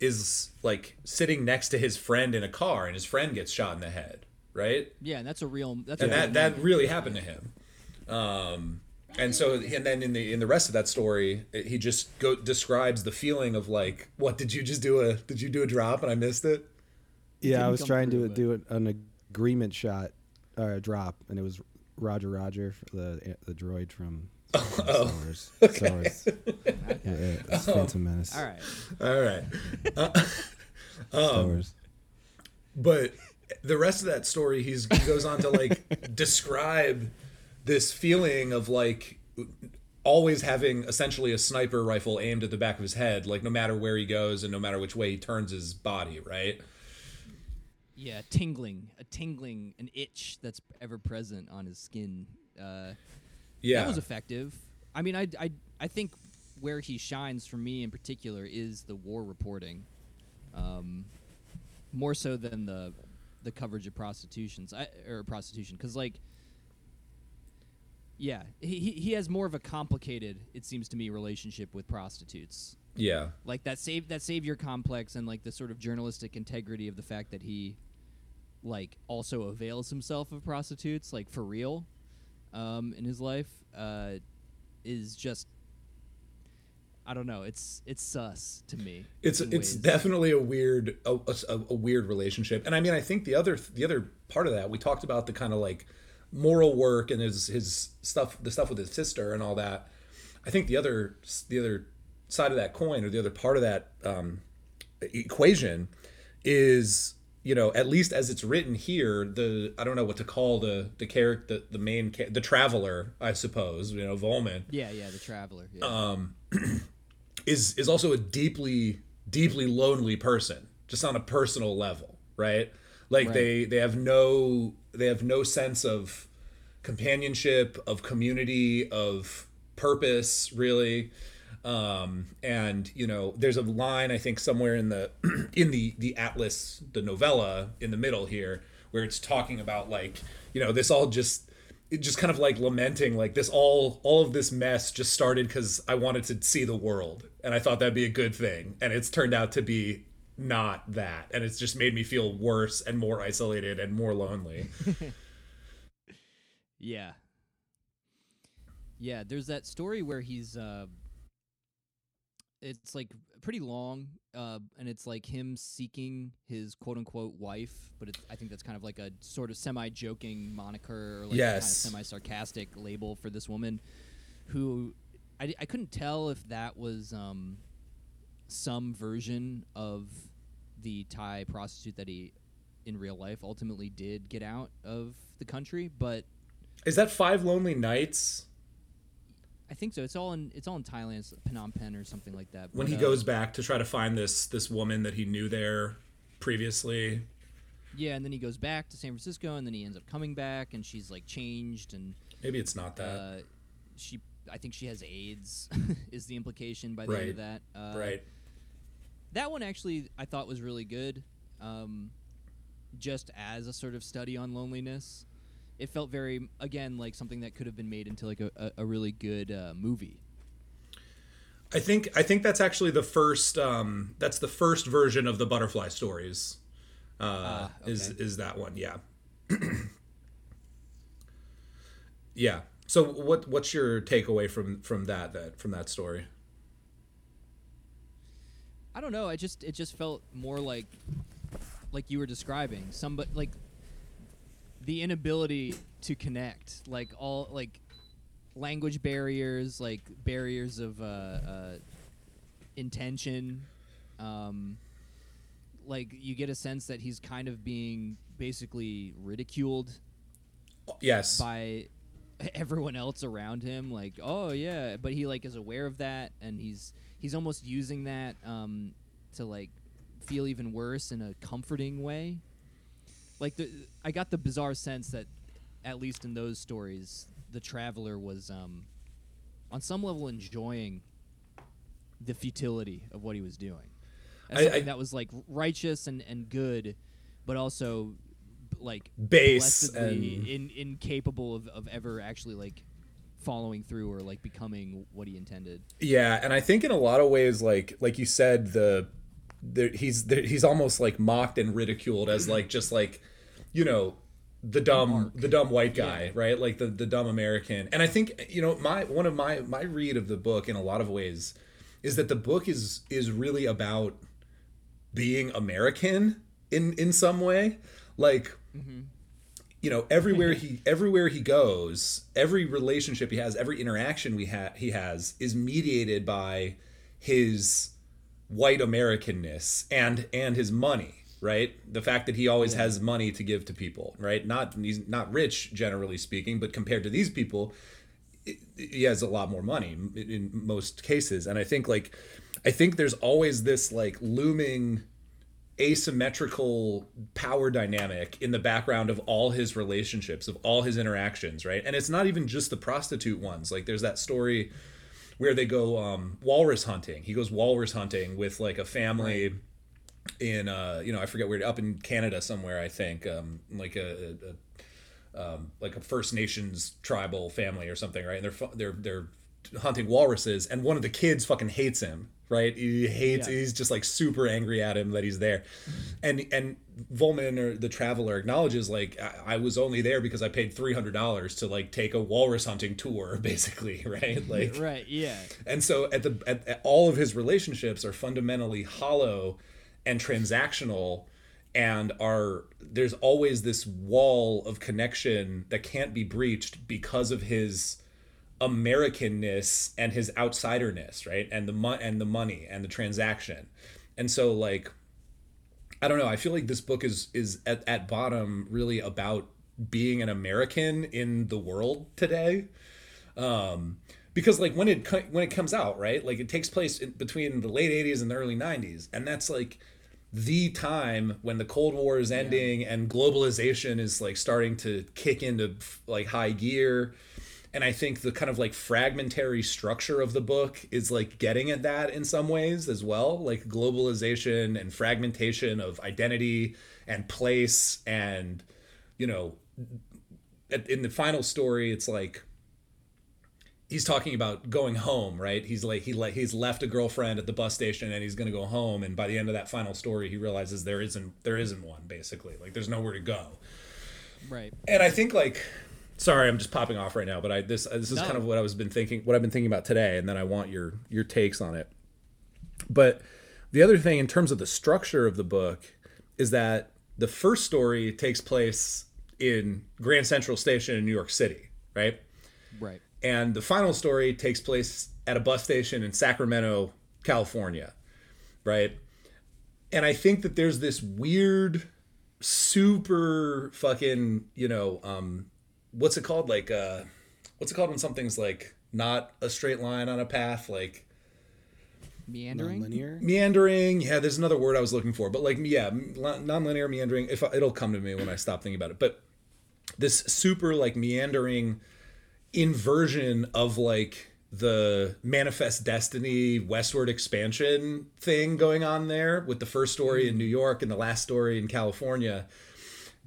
is like sitting next to his friend in a car and his friend gets shot in the head, right? Yeah, and that's a real. That's And a real that that really happened to him. Um and so and then in the in the rest of that story he just go describes the feeling of like what did you just do a did you do a drop and i missed it yeah i was trying to but- do it an agreement shot or a drop and it was roger roger the the droid from oh, Star Wars. Star Wars. Yeah, yeah, oh. Phantom Menace. All right. all right uh, Star um, Wars. but the rest of that story he's, he goes on to like describe this feeling of like always having essentially a sniper rifle aimed at the back of his head, like no matter where he goes and no matter which way he turns his body, right? Yeah, tingling, a tingling, an itch that's ever present on his skin. Uh, Yeah. That was effective. I mean, I, I, I think where he shines for me in particular is the war reporting, um, more so than the the coverage of prostitutions I, or prostitution, because like, yeah, he he- he has more of a complicated, it seems to me, relationship with prostitutes. yeah. Like that save that savior complex and like the sort of journalistic integrity of the fact that he, like, also avails himself of prostitutes, like for real, um, in his life, uh, is just. I don't know. It's it's sus to me. it's it's ways. definitely a weird a, a, a weird relationship and i mean i think the other the other part of that we talked about the kind of like moral work and his his stuff the stuff with his sister and all that i think the other the other side of that coin or the other part of that um, equation is you know at least as it's written here the i don't know what to call the the character the, the main cha- the traveler i suppose you know Vollmann Yeah, yeah. The traveler. Yeah. um, is is also a deeply deeply lonely person just on a personal level right like Right. they they have no they have no sense of companionship of community of purpose really. Um and you know there's a line i think somewhere in the in the the atlas the novella in the middle here where it's talking about like you know this all just it just kind of like lamenting like this all all of this mess just started because i wanted to see the world and i thought that'd be a good thing and it's turned out to be not that and it's just made me feel worse and more isolated and more lonely Yeah. Yeah, there's that story where he's uh it's like pretty long uh and it's like him seeking his quote unquote wife, but it's, I think that's kind of like a sort of semi joking moniker or like Yes. kind of semi sarcastic label for this woman who I, I couldn't tell if that was um some version of the Thai prostitute that he in real life ultimately did get out of the country, but is that five lonely nights I think so. It's all in it's all in Thailand, it's Phnom Penh or something like that. when But, he uh, goes back to try to find this this woman that he knew there previously yeah, and then he goes back to San Francisco, and then he ends up coming back, and she's like changed, and maybe it's not that uh, she I think she has AIDS, is the implication by the end of that. Uh, right That one actually I thought was really good, um, just as a sort of study on loneliness. It felt very again like something that could have been made into like a, a, a really good uh, movie. I think I think that's actually the first um that's the first version of the butterfly stories. Uh Ah, is is that one, yeah. yeah. So what what's your takeaway from from that that from that story? I don't know. I just it just felt more like like you were describing somebody like the inability to connect, like all like language barriers, like barriers of uh, uh, intention. Um, like you get a sense that he's kind of being basically ridiculed Yes. by everyone else around him like oh yeah but he like is aware of that and he's he's almost using that um to like feel even worse in a comforting way. Like the i got the bizarre sense that at least in those stories the traveler was um on some level enjoying the futility of what he was doing. As I- I- that was like righteous and and good but also like Base and in, incapable of, of ever actually like following through or like becoming what he intended. Yeah, and I think in a lot of ways, like like you said, the, the he's the, he's almost like mocked and ridiculed as like just like, you know, the dumb the dumb white guy, Yeah. right? Like the the dumb American. And I think you know my one of my my read of the book in a lot of ways is that the book is is really about being American in in some way, like mm-hmm. You know everywhere he everywhere he goes every relationship he has every interaction we ha- he has is mediated by his white americanness and and his money right? The fact that he always has money to give to people, right? Not he's not rich generally speaking, but compared to these people, it- he has a lot more money in most cases. And I think like I think there's always this like looming asymmetrical power dynamic in the background of all his relationships, of all his interactions, right? And it's not even just the prostitute ones. Like there's that story where they go um, walrus hunting. He goes walrus hunting with like a family in uh, you know I forget where up in Canada somewhere I think um, like a, a, a um, like a First Nations tribal family or something, right? And they're they're they're hunting walruses, and one of the kids fucking hates him, right? He hates. Yeah. He's just like super angry at him that he's there, and and Vollmann or the traveler acknowledges like I, I was only there because I paid three hundred dollars to like take a walrus hunting tour, basically, right? Like Right. Yeah. and so at the at, at all of his relationships are fundamentally hollow and transactional and are there's always this wall of connection that can't be breached because of his americanness and his outsiderness right? And the mo- and the money and the transaction. And so like i don't know i feel like this book is is at, at bottom really about being an american in the world today. Um because like when it when it comes out right? Like it takes place in, between the late 80s and the early 90s and that's like the time when the cold war is ending and globalization is like starting to kick into like high gear and i think the kind of like fragmentary structure of the book is like getting at that in some ways as well like globalization and fragmentation of identity and place and you know in the final story it's like he's talking about going home right? He's like he like he's left a girlfriend at the bus station and he's going to go home. And by the end of that final story he realizes there isn't there isn't one basically. Like there's nowhere to go. Right. and i think like sorry i'm just popping off right now but i this this is No. kind of what i was been thinking what i've been thinking about today and then i want your your takes on it but the other thing in terms of the structure of the book is that the first story takes place in grand central station in new york city right Right. and the final story takes place at a bus station in Sacramento, California, right? And I think that there's this weird, super fucking, you know, um, what's it called? Like, uh, what's it called when something's like not a straight line on a path, like Meandering. linear. meandering. Yeah, there's another word I was looking for, but like, yeah, non- nonlinear meandering. If I, it'll come to me when I stop thinking about it, but this super like meandering inversion of like the manifest destiny westward expansion thing going on there with the first story in New York and the last story in California.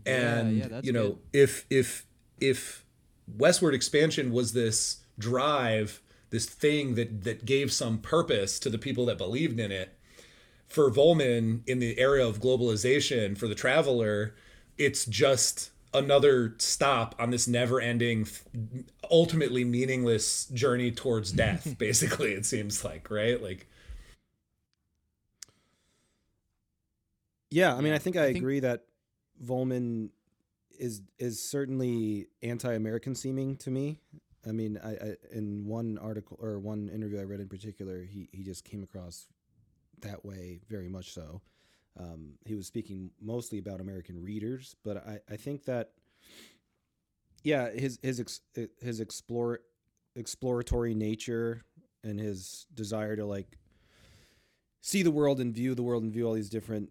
And yeah, that's you know, good. if if if westward expansion was this drive, this thing that that gave some purpose to the people that believed in it, for Vollmann in the era of globalization for the traveler, it's just another stop on this never-ending, ultimately meaningless journey towards death. basically, it seems like right, like Yeah, I mean, I think I, I think- agree that Vollmann is is certainly anti-American seeming to me. I mean, I, I in one article or one interview I read in particular, he he just came across that way very much so. Um, he was speaking mostly about American readers, but I, I think that yeah, his his ex, his explore exploratory nature and his desire to like see the world and view the world and view all these different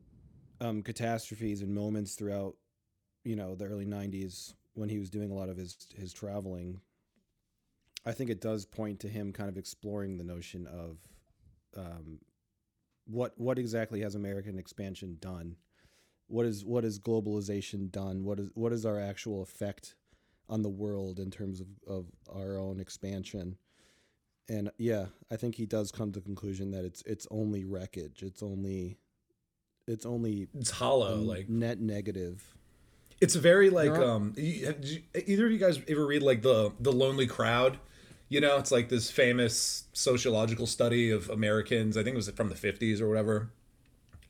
um, catastrophes and moments throughout, you know, the early '90s when he was doing a lot of his his traveling. I think it does point to him kind of exploring the notion of um, what what exactly has American expansion done? What is what has globalization done? What is what is our actual effect on the world in terms of, of our own expansion? And yeah, I think he does come to the conclusion that it's it's only wreckage. It's only it's only it's hollow. like net negative. It's very like are- um. you- have- did you- either of you guys ever read like the the Lonely Crowd? You know, it's like this famous sociological study of Americans. I think it was from the fifties or whatever.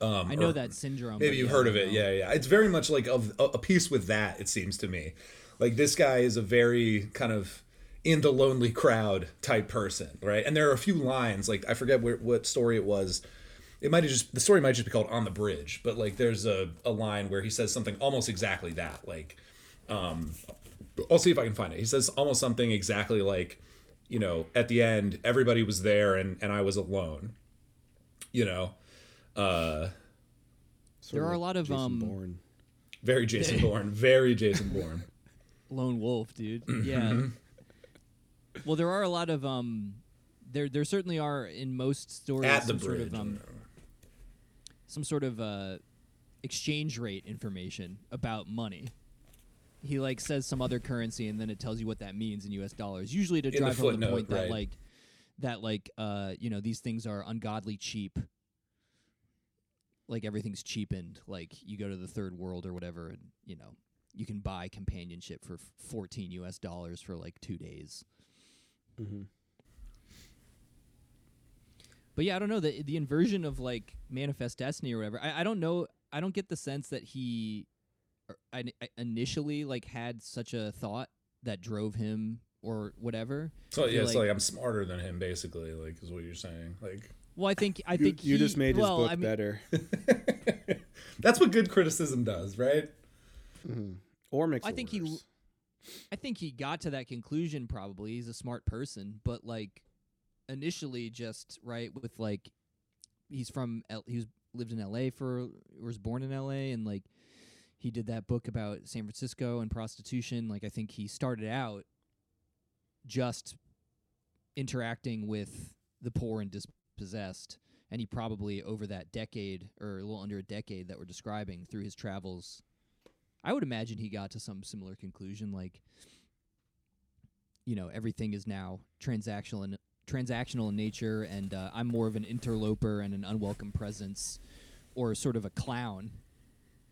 Um, I know that syndrome. Maybe you've yeah, heard of it. Yeah, yeah. It's very much like of a, a piece with that. It seems to me, like this guy is a very kind of in the lonely crowd type person, right? And there are a few lines, like I forget where, what story it was, it might have just the story might just be called on the bridge but like there's a, a line where he says something almost exactly that like um i'll see if i can find it he says almost something exactly like you know at the end everybody was there and and i was alone you know uh There are a lot of, Jason um, Bourne. very jason bourne very jason bourne Lone wolf, dude. Mm-hmm. Yeah. well, there are a lot of um, there there certainly are in most stories at the some sort bridge of um, some sort of uh, exchange rate information about money. He like says some other currency, and then it tells you what that means in U.S. dollars. Usually to In the drive home the footnote, point that right. like that like uh you know these things are ungodly cheap. Like everything's cheapened. Like you go to the third world or whatever, and you know you can buy companionship for 14 US dollars for like two days. hmm But yeah, I don't know the the inversion of like manifest destiny or whatever. I, I don't know. I don't get the sense that he I, I initially like had such a thought that drove him or whatever. so I yeah feel it's like, i'm smarter than him basically like is what you're saying like well, I think I you, think you he- just made his book I mean, better, that's what good criticism does right hmm or makes I it think he. I think he got to that conclusion probably. He's a smart person, but like initially just right with like he's from L- he was lived in LA for or was born in LA and like he did that book about San Francisco and prostitution. Like I think he started out just interacting with the poor and dispossessed and he probably over that decade or a little under a decade that we're describing through his travels I would imagine he got to some similar conclusion, like you know everything is now transactional and transactional in nature, and uh, I'm more of an interloper and an unwelcome presence, or sort of a clown,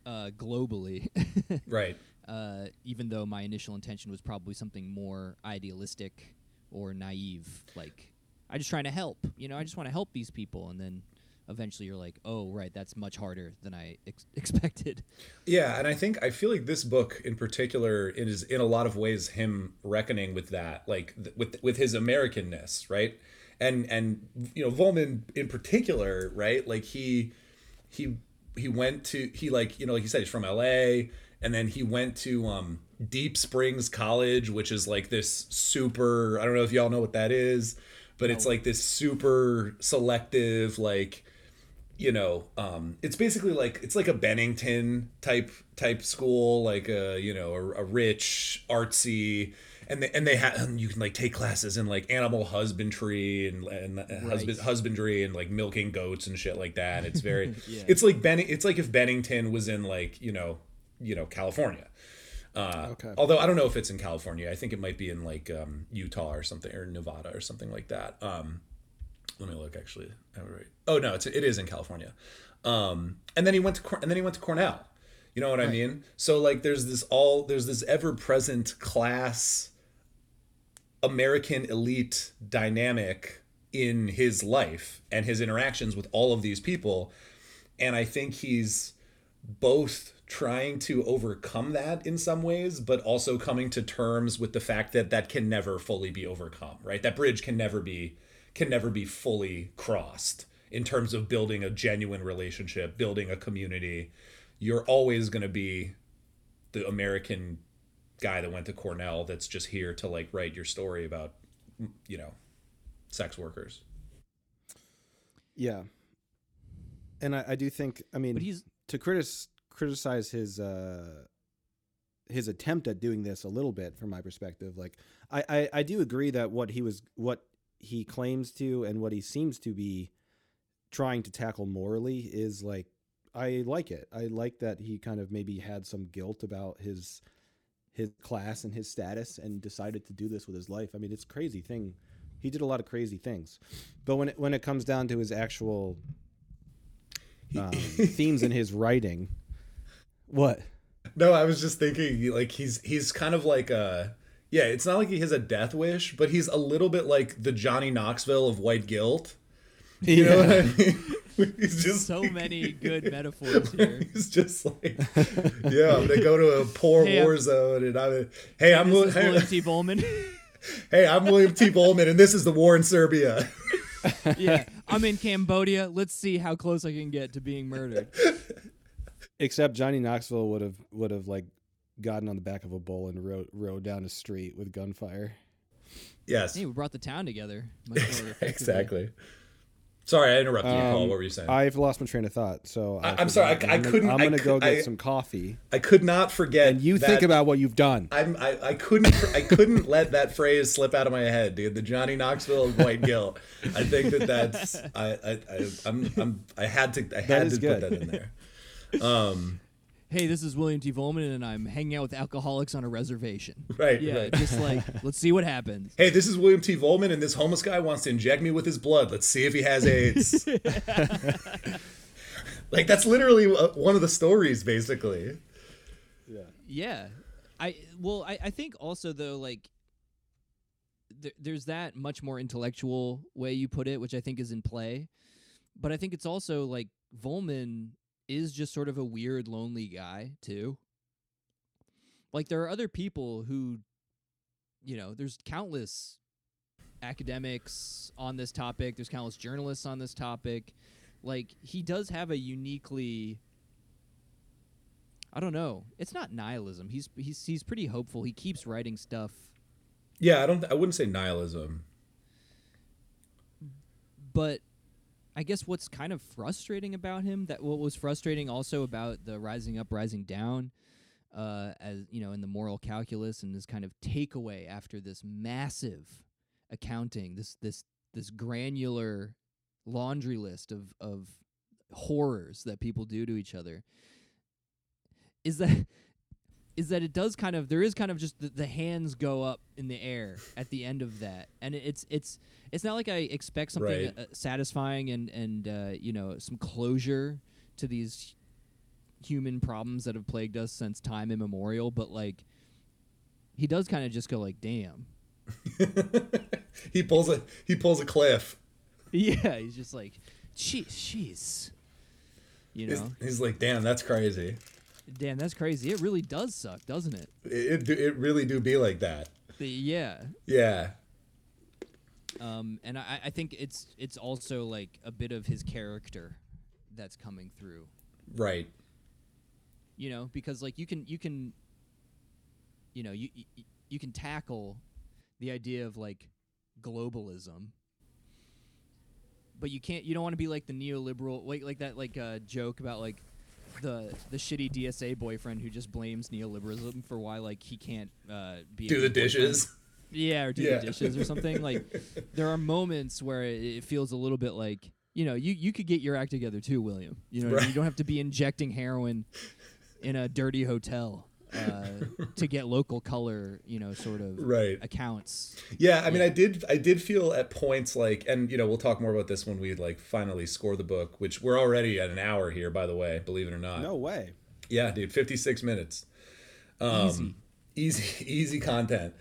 uh, globally. right uh, even though my initial intention was probably something more idealistic or naive, like I just trying to help. You know, I just want to help these people, and then eventually you're like, oh right, that's much harder than I ex- expected. Yeah, and I think I feel like this book in particular is in a lot of ways him reckoning with that, like th- with with his Americanness, right? And and you know Vollmann in particular, right? Like he he he went to he like you know like you said he's from L.A. and then he went to um Deep Springs College, which is like this super. I don't know if y'all know what that is, but it's like this super selective like you know um it's basically like it's like a bennington type type school like a you know a, a rich artsy and they and they have you can like take classes in like animal husbandry and and husband, husbandry and like milking goats and shit like that it's very Yeah. it's like ben it's like if bennington was in like you know you know california uh, Okay. Although I don't know if it's in California. I think it might be in like um, Utah or something, or Nevada or something like that. Um, let me look. Actually, oh, no, it's it is in California. Um, and then he went to Cor- and then he went to Cornell. You know what I mean? So like, there's this all there's this ever present class American elite dynamic in his life and his interactions with all of these people, and I think he's both trying to overcome that in some ways but also coming to terms with the fact that that can never fully be overcome right that bridge can never be can never be fully crossed in terms of building a genuine relationship building a community you're always going to be the american guy that went to cornell that's just here to like write your story about you know sex workers Yeah. And I, I do think I mean But he's to critis- criticize his uh his attempt at doing this a little bit from my perspective like I, I i do agree that what he was what he claims to and what he seems to be trying to tackle morally is like i like it i like that he kind of maybe had some guilt about his his class and his status and decided to do this with his life i mean it's a crazy thing he did a lot of crazy things but when it when it comes down to his actual um, themes in his writing. What? No, I was just thinking like he's he's kind of like a yeah, it's not like he has a death wish, but he's a little bit like the Johnny Knoxville of white guilt. You know what I mean? he's just so many good metaphors here. He's just like, yeah, I'm gonna go to a poor Hey, war I'm- zone, and I'm, hey, I'm, This hey, William T. Bowman. hey, I'm William T. Bowman, and this is the war in Serbia. yeah, I'm in Cambodia. Let's see how close I can get to being murdered. Except Johnny Knoxville would have would have like gotten on the back of a bull and rode rode down a street with gunfire. Yes, Hey, we brought the town together. much more effectively. exactly. Sorry, I interrupted you, Paul. Um, What were you saying? I've lost my train of thought, so I- I'm sorry, I- forgot. I I'm gonna- couldn't- I'm gonna go get I- some coffee, I could not forget. and you that- think about what you've done. I'm, I, I couldn't I couldn't let that phrase slip out of my head, dude. The Johnny Knoxville of white guilt. I think that that's I I, I I'm, I'm I had to I had is to put that in there. Um, Hey, this is William T. Vollmann, and I'm hanging out with alcoholics on a reservation. Right, Yeah, right. just like let's see what happens. hey, this is William T. Vollmann, and this homeless guy wants to inject me with his blood. Let's see if he has AIDS. like that's literally uh, one of the stories, basically. Yeah. Yeah, I well, I, I think also though like th- there's that much more intellectual way you put it, which I think is in play, but I think it's also like Vollmann is just sort of a weird, lonely guy too. Like there are other people who, you know, there's countless academics on this topic. There's countless journalists on this topic. Like he does have a uniquely I don't know. It's not nihilism. He's he's he's pretty hopeful. He keeps writing stuff, Yeah, I don't. I wouldn't say nihilism. but I guess what's kind of frustrating about him that what was frustrating also about the rising up, rising down, uh, as you know, in the moral calculus and this kind of takeaway after this massive accounting, this this this granular laundry list of of horrors that people do to each other, is that is that it does kind of there is kind of just the, the hands go up in the air at the end of that and it- it's it's it's not like i expect something Right. uh, satisfying and and uh, you know some closure to these human problems that have plagued us since time immemorial but like he does kind of just go like damn he pulls a he pulls a cliff. yeah he's just like jeez jeez you He's, know he's like, damn, that's crazy. Damn that's crazy it really does suck doesn't it It, it it really do be like that. The- yeah Yeah. um, and I, I think it's it's also like a bit of his character that's coming through Right. you know because like you can you can you know you you, you can tackle the idea of like globalism but you can't you don't want to be like the neoliberal like like that like uh, joke about like the the shitty DSA boyfriend who just blames neoliberalism for why like he can't uh, be Do the boyfriend. dishes. Yeah, or do Yeah. the dishes or something. Like there are moments where it, it feels a little bit like you know you you could get your act together too, William. You know, what I mean? You don't have to be injecting heroin in a dirty hotel uh, to get local color. You know, sort of Right. accounts. Yeah, I mean, Yeah. I did, I did feel at points like, and you know, we'll talk more about this when we like finally score the book, which we're already at an hour here, by the way, believe it or not. No way. Yeah, dude, fifty six minutes. Um, Easy. easy, easy content.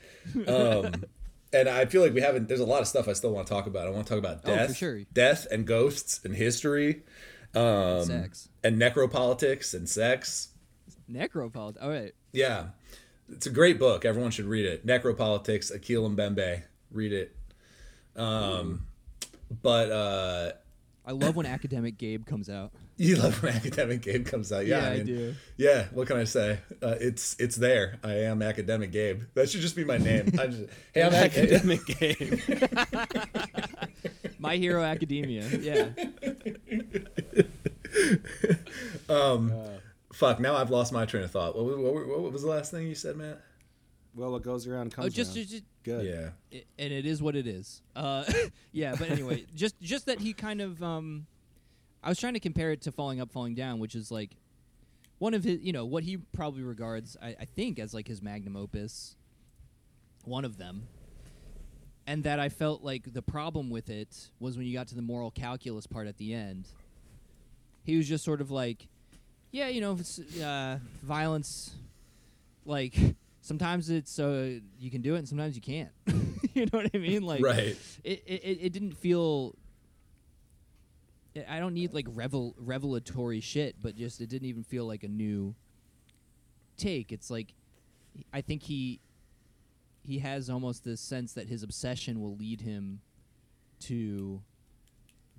Um, and I feel like we haven't. There's a lot of stuff I still want to talk about. I want to talk about Oh, for death, sure. death and ghosts and history, um, Sex, and necropolitics and sex. Necropolitics. All right. Yeah, it's a great book. Everyone should read it. Necropolitics, Achille Mbembe. Read it. Um, but uh, I love when academic Gabe comes out. you love when Academic Gabe comes out. Yeah, Yeah, I mean, do. Yeah, what can I say? Uh, it's it's there. I am Academic Gabe. That should just be my name. I just, hey, I'm academic. Gabe. game. My Hero Academia. Yeah. Fuck. Now I've lost my train of thought. What, what, what, what was the last thing you said, Matt? well, what goes around comes Oh, just, around. just, just Good. Yeah. I- and it is what it is. Uh, yeah, but anyway, just just that he kind of um, I was trying to compare it to Falling Up, Falling Down, which is like one of his, you know, what he probably regards, I, I think, as like his magnum opus. One of them, and that I felt like the problem with it was when you got to the moral calculus part at the end. He was just sort of like, yeah, you know, if it's, uh, violence, like sometimes it's uh, you can do it and sometimes you can't. you know what I mean? Like, Right. it, it, it didn't feel. I- I don't need like revel revelatory shit, but just it didn't even feel like a new take. It's like I think he he has almost this sense that his obsession will lead him to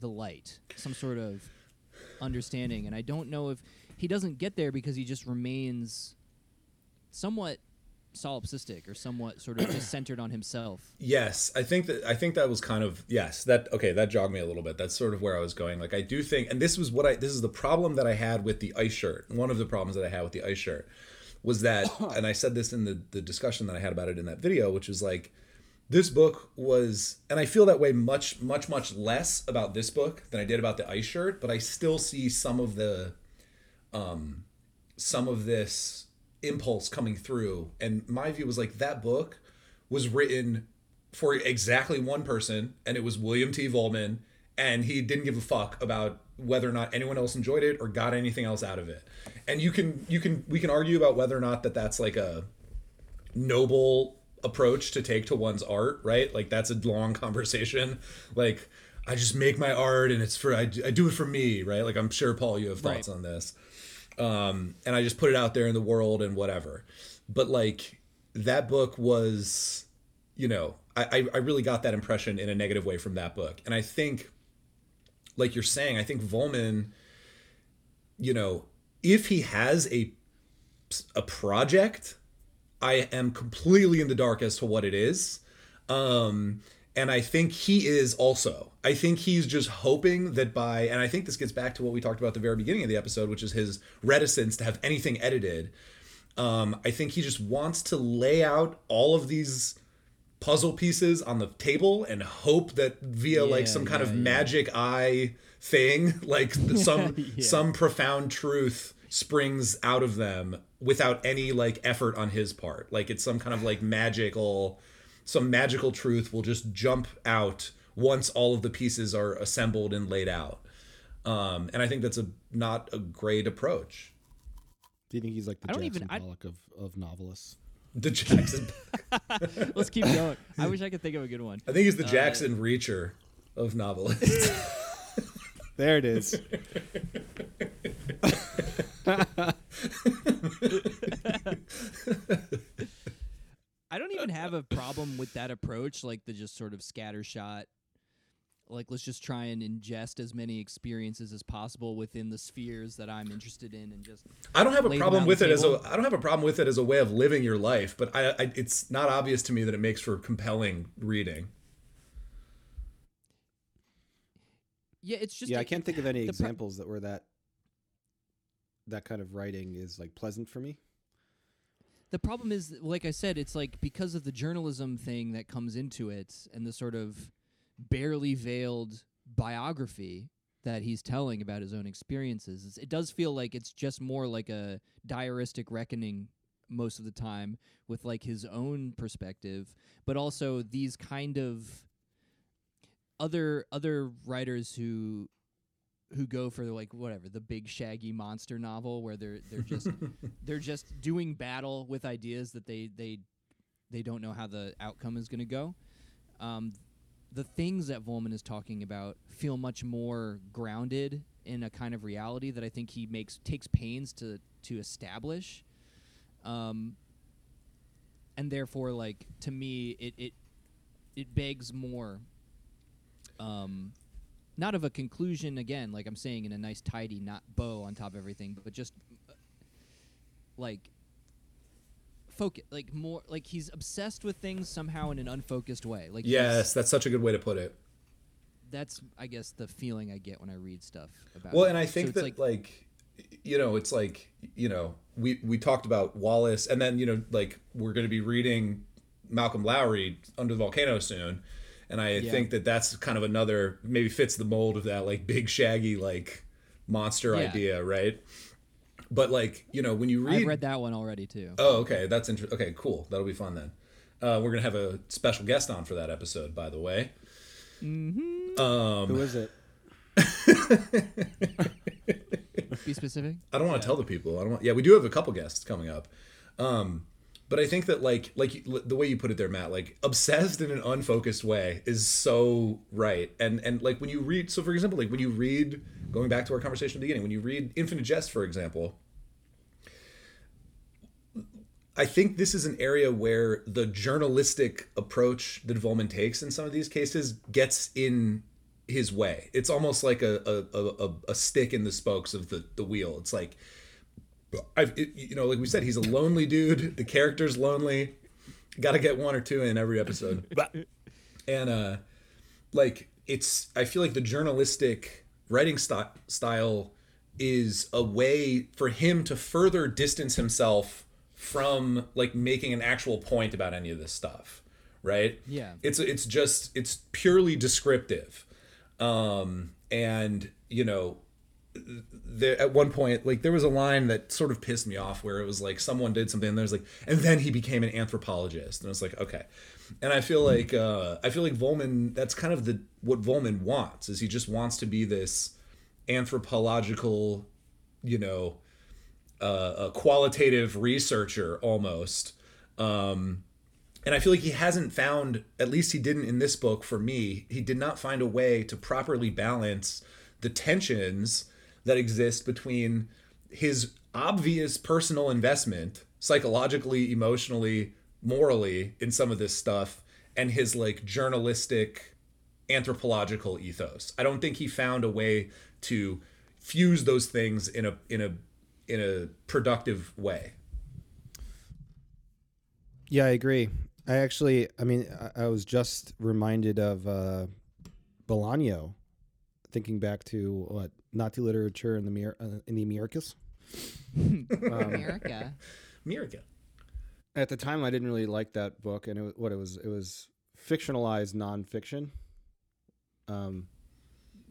the light, some sort of understanding, and I don't know if he doesn't get there because he just remains somewhat solipsistic or somewhat sort of just centered on himself. Yes, I think that I think that was kind of yes. That okay, that jogged me a little bit. That's sort of where I was going. Like I do think, and this was what I this is the problem that I had with the ice shirt. One of the problems that I had with the ice shirt was that, and I said this in the the discussion that I had about it in that video, which was like this book was and i feel that way much much much less about this book than i did about the ice shirt but i still see some of the um some of this impulse coming through and my view was like that book was written for exactly one person and it was william t vollmann and he didn't give a fuck about whether or not anyone else enjoyed it or got anything else out of it and you can you can we can argue about whether or not that that's like a noble approach to take to one's art, right? Like that's a long conversation. Like I just make my art and it's for I, I do it for me, right? Like I'm sure Paul you have thoughts Right. on this. Um and I just put it out there in the world and whatever. But like that book was you know, I I- really got that impression in a negative way from that book. And I think like you're saying, I think Vollmann you know, if he has a a project I am completely in the dark as to what it is. Um, and I think he is also. I think he's just hoping that by, and I think this gets back to what we talked about at the very beginning of the episode, which is his reticence to have anything edited. Um, I think he just wants to lay out all of these puzzle pieces on the table and hope that via like Yeah, some kind of yeah, yeah. magic eye thing, like some Yeah. some profound truth springs out of them without any like effort on his part. Like it's some kind of like magical some magical truth will just jump out once all of the pieces are assembled and laid out. Um, and I think that's a not a great approach. Do you think he's like the I don't Jackson even- I- Pollock of, of novelists? The Jackson Let's keep going. I wish I could think of a good one. I think he's the Jackson Reacher of novelists. There it is. I don't even have a problem with that approach, like the just sort of scattershot. Like, let's just try and ingest as many experiences as possible within the spheres that I'm interested in, and just I don't have a problem with the it as a table. I don't have a problem with it as a way of living your life, but I, I it's not obvious to me that it makes for compelling reading. yeah, it's just yeah, a- I can't think of any the pro- examples that where that that kind of writing is like pleasant for me. The problem is, like I said, it's like because of the journalism thing that comes into it and the sort of barely veiled biography that he's telling about his own experiences. It does feel like it's just more like a diaristic reckoning most of the time with like his own perspective, but also these kind of other other writers who who go for like whatever the big shaggy monster novel where they're they're just they're just doing battle with ideas that they they they don't know how the outcome is going to go. Um, the things that Vollmann is talking about feel much more grounded in a kind of reality that I think he makes takes pains to to establish. Um, and therefore, like to me, it it it begs more. Um, not of a conclusion again, like I'm saying in a nice tidy not bow on top of everything, but just uh, like focus, like more like he's obsessed with things somehow in an unfocused way. Like Yes, that's such a good way to put it. that's I guess the feeling I get when I read stuff about. Well, it. and I think it's that like, like, you know, it's like you know, we we talked about Wallace, and then you know, like we're going to be reading Malcolm Lowry Under the Volcano soon, and I Yeah. think that that's kind of another maybe fits the mold of that like big shaggy like monster Yeah. idea, right? But like you know, when you read, I've read that one already too. oh, okay, that's interesting. Okay, cool, that'll be fun then. Uh, we're gonna have a special guest on for that episode, by the way. Um, Who is it? Be specific. I don't want to tell the people. I don't want. Yeah, we do have a couple guests coming up. Um, but I think that like like the way you put it there, Matt, like obsessed in an unfocused way is so right. And and like when you read, so for example, like when you read, going back to our conversation at the beginning, when you read Infinite Jest, for example. I think this is an area where the journalistic approach that Vollmann takes in some of these cases gets in his way. It's almost like a a, a, a stick in the spokes of the the wheel. It's like I've it, you know like we said he's a lonely dude. The character's lonely. Got to get one or two in every episode. and uh like it's I feel like the journalistic writing st- style is a way for him to further distance himself from like making an actual point about any of this stuff right Yeah. it's it's just it's purely descriptive um and you know there at one point like there was a line that sort of pissed me off where it was like someone did something and there's like and then he became an anthropologist. And I was like okay. And I feel like uh I feel like Vollmann that's kind of the what Vollmann wants is he just wants to be this anthropological you know uh, a qualitative researcher almost. Um and I feel like he hasn't found, at least he didn't in this book for me, he did not find a way to properly balance the tensions that exist between his obvious personal investment, psychologically, emotionally, morally, in some of this stuff, and his like journalistic, anthropological ethos. I don't think he found a way to fuse those things in a in a in a productive way. Yeah, I agree. I actually, I mean, I, I was just reminded of uh, Bolaño, thinking back to what Nazi literature in the Mir- uh, in the Americas. America. America. At the time, I didn't really like that book, and it, wa- what it was, it was fictionalized nonfiction. Um,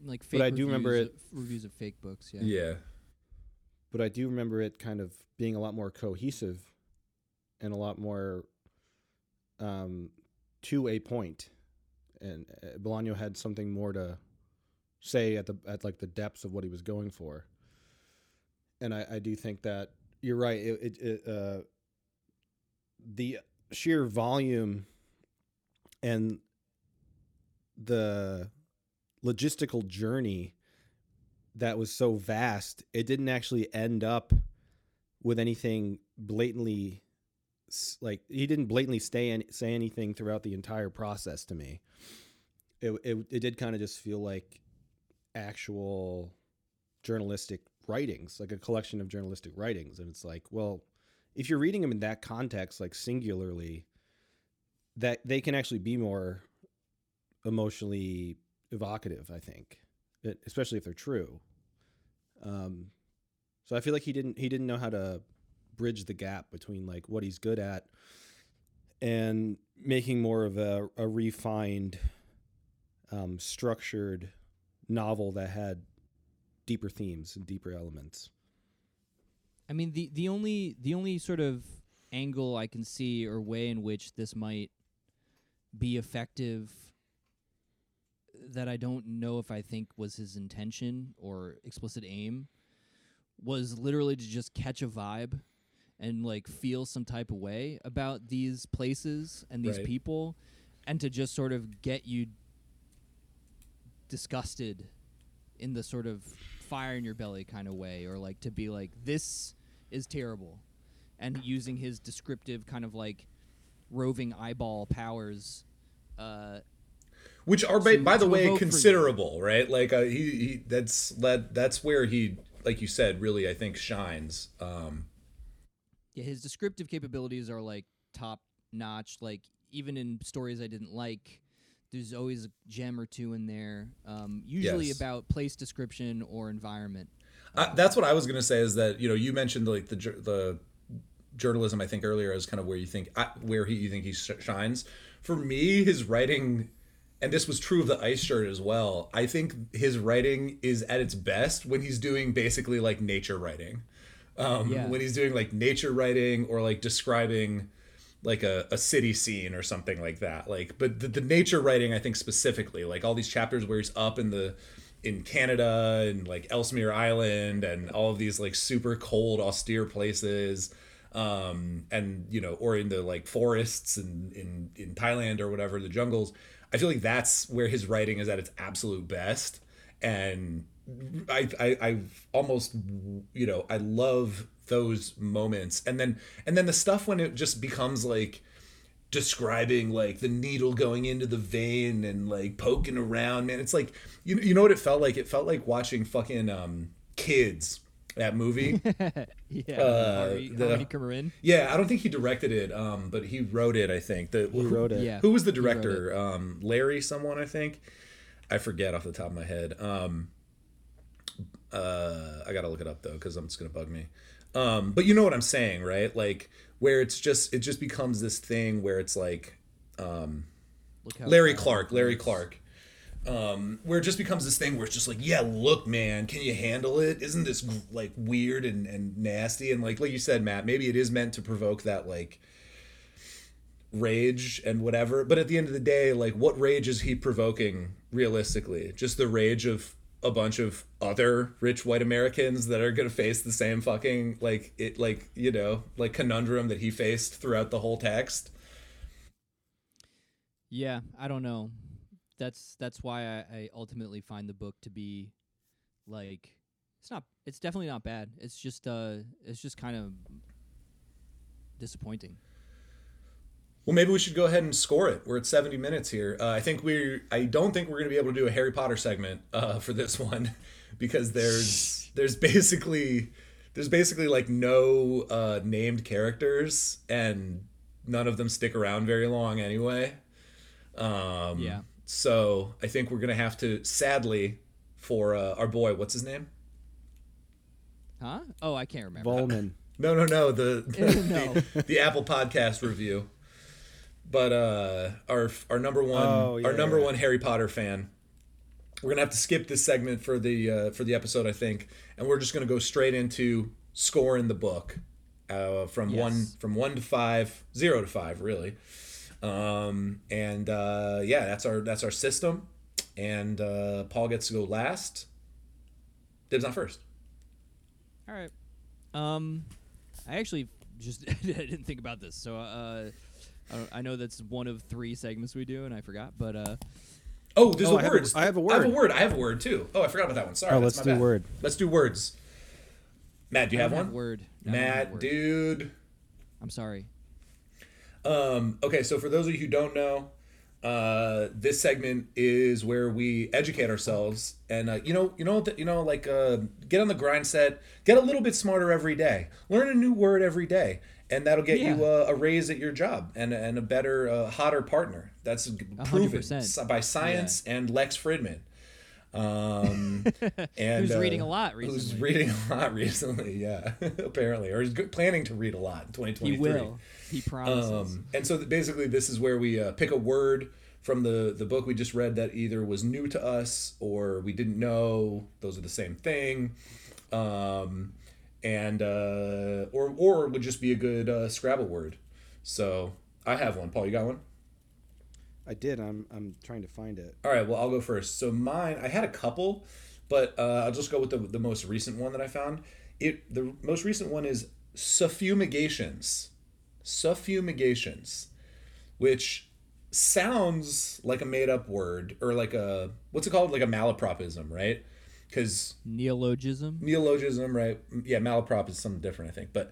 Like fake But I do remember reviews it- of- reviews of fake books. Yeah. Yeah. but I do remember it kind of being a lot more cohesive and a lot more um, to a point. And uh, Bolaño had something more to say at the at like the depths of what he was going for. And I, I do think that you're right. It, it, it uh, the sheer volume and the logistical journey that was so vast, it didn't actually end up with anything blatantly like he didn't blatantly stay and say anything throughout the entire process to me. It it, it did kind of just feel like actual journalistic writings, like a collection of journalistic writings, and it's like, well, if you're reading them in that context, like singularly, that they can actually be more emotionally evocative. I think, especially if they're true. Um, so I feel like he didn't he didn't know how to bridge the gap between like what he's good at and making more of a, a refined, um, structured novel that had deeper themes and deeper elements. I mean, the the only the only sort of angle I can see or way in which this might be effective that I don't know if I think was his intention or explicit aim was literally to just catch a vibe and like feel some type of way about these places and these Right. people and to just sort of get you disgusted in the sort of fire in your belly kind of way or like to be like this is terrible and using his descriptive kind of like roving eyeball powers uh which are by, to- by the way evoke for you. considerable right like uh, he, he that's that that's where he like you said really i think shines um yeah his descriptive capabilities are like top notch like even in stories i didn't like there's always a gem or two in there um usually Yes. about place description or environment I, that's what i was gonna say is that you know you mentioned like the the journalism i think earlier as kind of where you think where he you think he sh- shines for me his writing and this was true of the ice shirt as well i think his writing is at its best when he's doing basically like nature writing um, Yeah. when he's doing like nature writing or like describing like a, a city scene or something like that. Like but the, the nature writing i think specifically like all these chapters where he's up in the in canada and like ellesmere island and all of these like super cold austere places um and you know or in the like forests and in in thailand or whatever the jungles i feel like that's where his writing is at its absolute best. And I, I I almost you know I love those moments. And then and then the stuff when it just becomes like describing like the needle going into the vein and like poking around man it's like you, you know what it felt like? It felt like watching fucking um kids that movie. Yeah, Uh, Harvey, the- Harmony Korine. yeah i don't think he directed it um but he wrote it i think. The, He wrote it. Yeah, who was the director? um larry someone i think? I forget off the top of my head. Um uh i gotta look it up though because i'm just gonna bug me um but you know what i'm saying right? Like where it's just it just becomes this thing where it's like um larry clark larry clark. Um where it just becomes this thing where it's just like yeah look man can you handle it? Isn't this like weird and and nasty? And like like you said matt maybe it is meant to provoke that like rage and whatever. But at the end of the day like what rage is he provoking realistically? Just the rage of a bunch of other rich white americans that are going to face the same fucking like it like you know like conundrum that he faced throughout the whole text Yeah, I don't know. That's that's why I, I ultimately find the book to be like it's not it's definitely not bad. It's just uh it's just kind of disappointing. Well, maybe we should go ahead and score it. We're at 70 minutes here. Uh, I think we're. I don't think we're going to be able to do a Harry Potter segment uh, for this one because there's there's basically there's basically like no uh, named characters and none of them stick around very long anyway. Um, Yeah. So I think we're going to have to sadly for uh, our boy, what's his name? Huh? Oh, I can't remember. Vollmann. No, no, no. The No. the, the Apple Podcast review. But uh, our our number one Oh, yeah, our number yeah. one Harry Potter fan. We're gonna have to skip this segment for the uh, for the episode, I think, and we're just gonna go straight into scoring the book, uh, from Yes. one from one to five, zero to five, really. Um, and uh, yeah, that's our that's our system. And uh, Paul gets to go last. Dibs on first. All right. Um, I actually just I didn't think about this, so uh, I, I know that's one of three segments we do, and I forgot. But uh, Oh, there's Oh, a I have a- word. I have a I have a word. word. I have a word too. Oh, I forgot about that one. Sorry. Oh, let's do bad. word. Let's do words. Matt, do you I have don't one? word. I Matt, word. dude. I'm sorry. Um, okay, so for those of you who don't know, uh, this segment is where we educate ourselves, and uh, you know, you know, you know, like uh, get on the grind set, get a little bit smarter every day, learn a new word every day, and that'll get you Yeah. uh, a raise at your job and and a better, uh, hotter partner. That's proven 100%. by science and Lex Fridman. Um, and Who's uh, reading a lot recently? Who's reading a lot recently? Yeah, apparently, or he's g- planning to read a lot in 2023. He will. He promises. Um, and so basically, this is where we uh, pick a word from the the book we just read that either was new to us or we didn't know. Those are the same thing, um, and uh, or or would just be a good uh, Scrabble word. So I have one. Paul, you got one? I did. I'm I'm trying to find it. All right, well, I'll go first. So mine, I had a couple, but uh, I'll just go with the, the most recent one that I found. It the most recent one is suffumigations, suffumigations, which sounds like a made up word or like a what's it called, like a malapropism, right? Because Neologism. neologism, right? Yeah, malaprop is something different, I think, but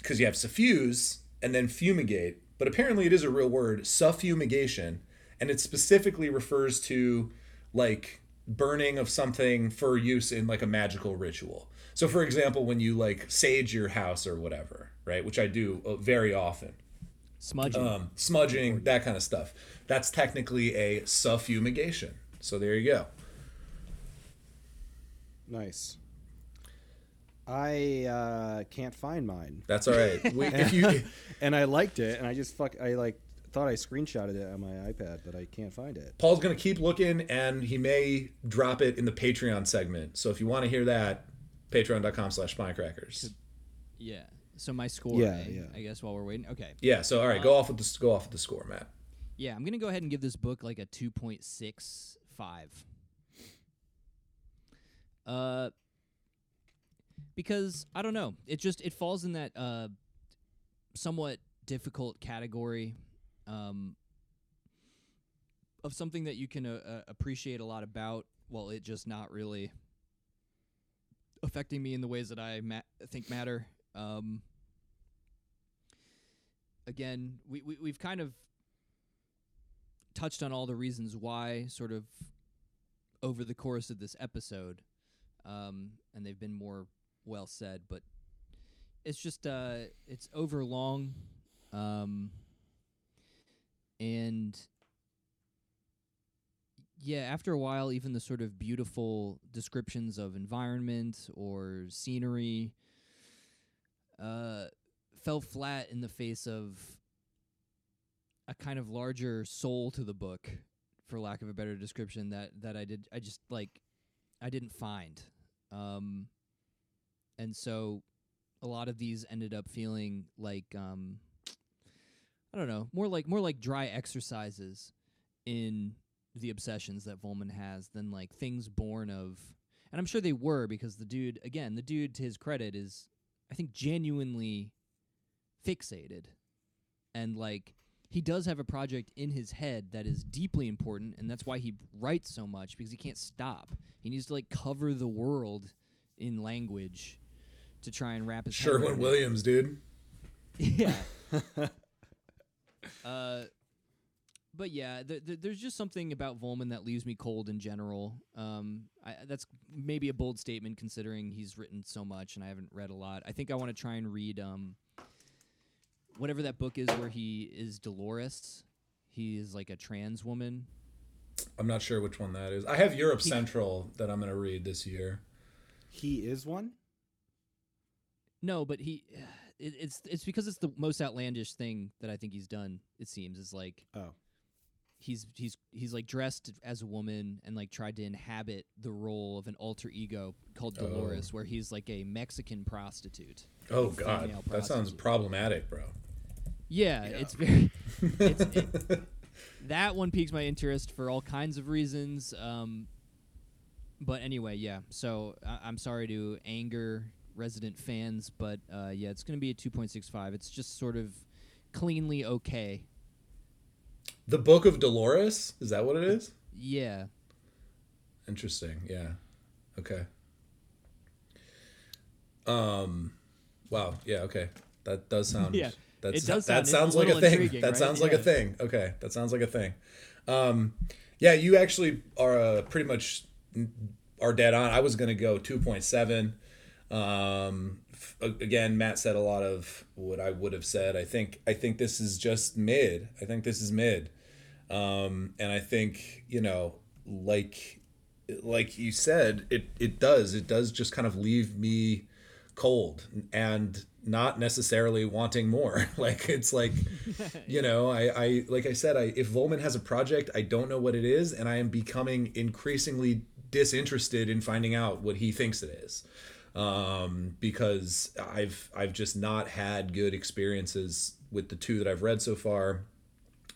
because you have suffuse and then fumigate, but apparently it is a real word, suffumigation, and it specifically refers to like burning of something for use in like a magical ritual. So, for example, when you like sage your house or whatever, right, which I do uh, very often, Smudging. um, smudging, that kind of stuff, that's technically a suffumigation. So there you go. Nice. I uh, can't find mine, That's all right. We, if you and I liked it, and I just fuck. I like thought I screenshotted it on my iPad, but I can't find it. Paul's gonna keep looking, and he may drop it in the Patreon segment. So if you want to hear that, Patreon.com/slash Spinecrackers. yeah. So my score. Yeah, eh? yeah. I guess while we're waiting. Okay. Yeah. So all right, go off with the go off with the score, Matt. Yeah, I'm gonna go ahead and give this book like a two point six five. Uh, because I don't know, it just it falls in that uh somewhat difficult category, um, of something that you can uh, uh, appreciate a lot about, while it just not really affecting me in the ways that I ma- think matter. Um, again, we, we we've kind of touched on all the reasons why, sort of over the course of this episode, um, and they've been more well said. But it's just uh, it's over long, um, and yeah, after a while, even the sort of beautiful descriptions of environment or scenery uh, fell flat in the face of a kind of larger soul to the book, for lack of a better description. That that I did, I just like, I didn't find, um, and so a lot of these ended up feeling like, um, I don't know, more like more like dry exercises in the obsessions that Vollmann has than like things born of and I'm sure they were because the dude again, the dude to his credit is I think genuinely fixated. And like he does have a project in his head that is deeply important and that's why he writes so much because he can't stop. He needs to like cover the world in language to try and wrap his head Sherwin around it. Williams, dude. Yeah. uh, but yeah, th- th- there's just something about Vollmann that leaves me cold in general. Um, I, that's maybe a bold statement considering he's written so much and I haven't read a lot. I think I want to try and read um, whatever that book is where he is Dolores. He is like a trans woman. I'm not sure which one that is. I have Europe He- Central that I'm going to read this year. He is one. No, but he, it, it's it's because it's the most outlandish thing that I think he's done. It seems is like Oh, he's he's he's like dressed as a woman and like tried to inhabit the role of an alter ego called Oh. Dolores, where he's like a Mexican prostitute. Oh God, female that sounds problematic, bro. Yeah, it's very. it's, it, that one piques my interest for all kinds of reasons. Um, but anyway, yeah. So I- I'm sorry to anger resident fans, but uh, yeah, it's going to be a 2.65. It's just sort of cleanly okay. The Book of Dolores is that what it is? Yeah. Interesting. Yeah. Okay. Um. Wow. Yeah. Okay. That does sound. Yeah, That's, it does That sound sounds like a thing. That right? sounds like a thing. Okay. That sounds like a thing. Um. Yeah. You actually are uh, pretty much are dead on. I was gonna go two point seven. Um. f- Again, Matt said a lot of what I would have said. I think. I think this is just mid. I think this is mid. Um. And I think you know, like like you said, it it does. It does just kind of leave me cold and not necessarily wanting more. like it's like you know, I I like I said, I if Vollmann has a project, I don't know what it is, and I am becoming increasingly disinterested in finding out what he thinks it is. Um, because I've I've just not had good experiences with the two that I've read so far.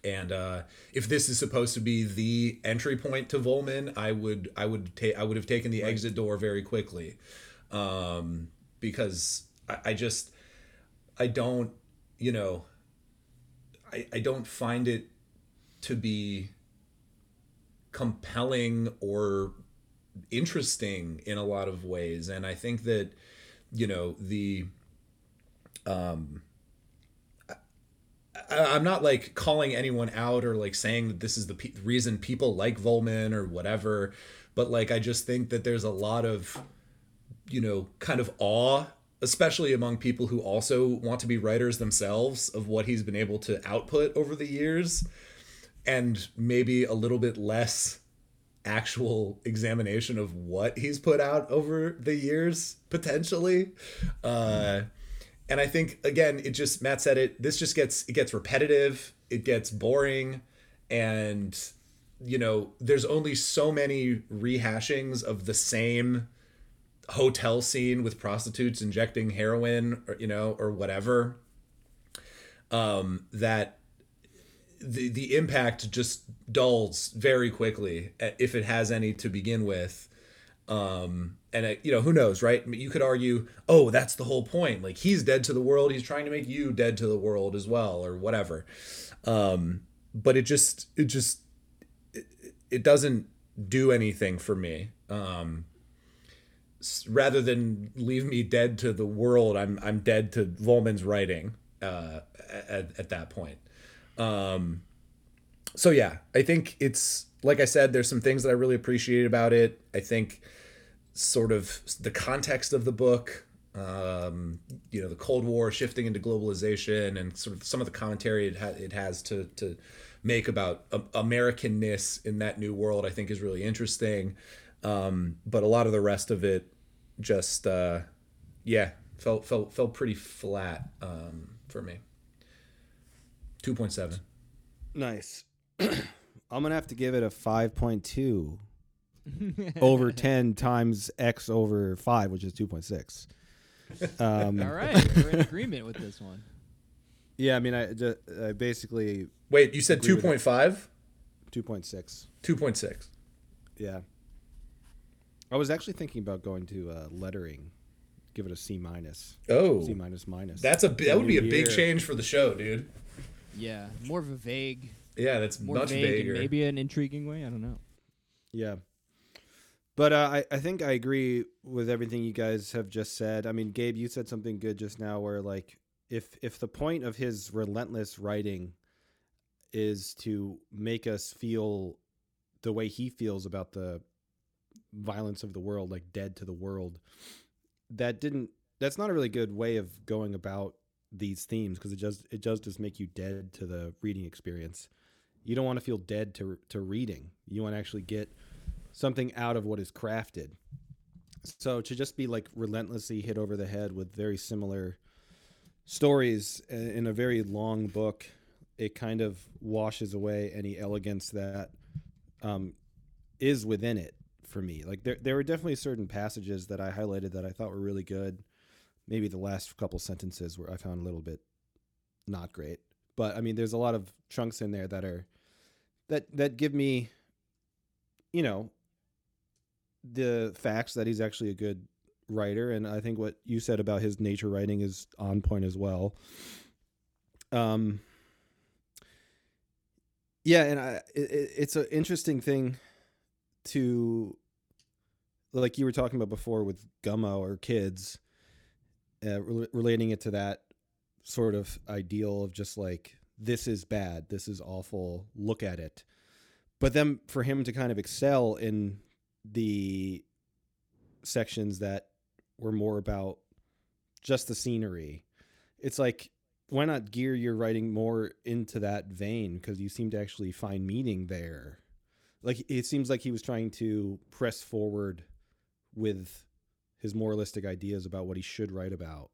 And uh, if this is supposed to be the entry point to Vollmann, I would I would take I would have taken the exit door very quickly, um, because I, I just I don't you know I I don't find it to be compelling or interesting in a lot of ways, and I think that you know the um, I- I'm not like calling anyone out or like saying that this is the pe- reason people like Vollmann or whatever, but like I just think that there's a lot of, you know, kind of awe, especially among people who also want to be writers themselves, of what he's been able to output over the years, and maybe a little bit less actual examination of what he's put out over the years potentially. Uh, and I think again, it just Matt said it. This just gets it gets repetitive. It gets boring, and you know, there's only so many rehashings of the same hotel scene with prostitutes injecting heroin, or you know, or whatever. Um, that the the impact just dulls very quickly uh, if it has any to begin with. Um and uh, you know who knows right? You could argue oh that's the whole point. Like he's dead to the world. He's trying to make you dead to the world as well or whatever. Um but it just it just it, it doesn't do anything for me. Um rather than leave me dead to the world i'm i'm dead to Vollmann's writing uh, at, at that point. Um, so yeah, I think it's like I said, there's some things that I really appreciate about it. I think sort of the context of the book, um, you know, the Cold War shifting into globalization, and sort of some of the commentary it, ha- it has to to make about um, Americanness in that new world, I think is really interesting. Um, but a lot of the rest of it, just uh, yeah, felt felt felt pretty flat um, for me. Two point seven. Nice. I'm gonna have to give it a 5.2 over 10 times x over 5, which is 2.6. Um, All right, we're in agreement with this one. Yeah, I mean, I, ju- I basically Wait, you said Agree two with that. point five? 2.6. Two point six. Yeah. I was actually thinking about going to uh, lettering, give it a C minus, Oh, C minus minus. that's a that would be a big year. change for the show, dude. Yeah, more of a vague, Yeah, that's more much vague, bigger. maybe an intriguing way. I don't know. Yeah. But uh, I, I think I agree with everything you guys have just said. I mean, Gabe, you said something good just now where like if if the point of his relentless writing is to make us feel the way he feels about the violence of the world, like dead to the world, that didn't that's not a really good way of going about these themes because it just it does just make you dead to the reading experience. You don't want to feel dead to to reading. You want to actually get something out of what is crafted. So to just be like relentlessly hit over the head with very similar stories in a very long book, it kind of washes away any elegance that um, is within it for me. Like there, there were definitely certain passages that I highlighted that I thought were really good. Maybe the last couple sentences where I found a little bit not great, but I mean, there's a lot of chunks in there that are that that give me, you know, the facts that he's actually a good writer, and I think what you said about his nature writing is on point as well. Um, yeah, and I, it, it- it's an interesting thing to, like you were talking about before with Gummo or kids, uh, rel- relating it to that sort of ideal of just like this is bad, this is awful, look at it. But then for him to kind of excel in the sections that were more about just the scenery, it's like why not gear your writing more into that vein because you seem to actually find meaning there. Like it seems like he was trying to press forward with his moralistic ideas about what he should write about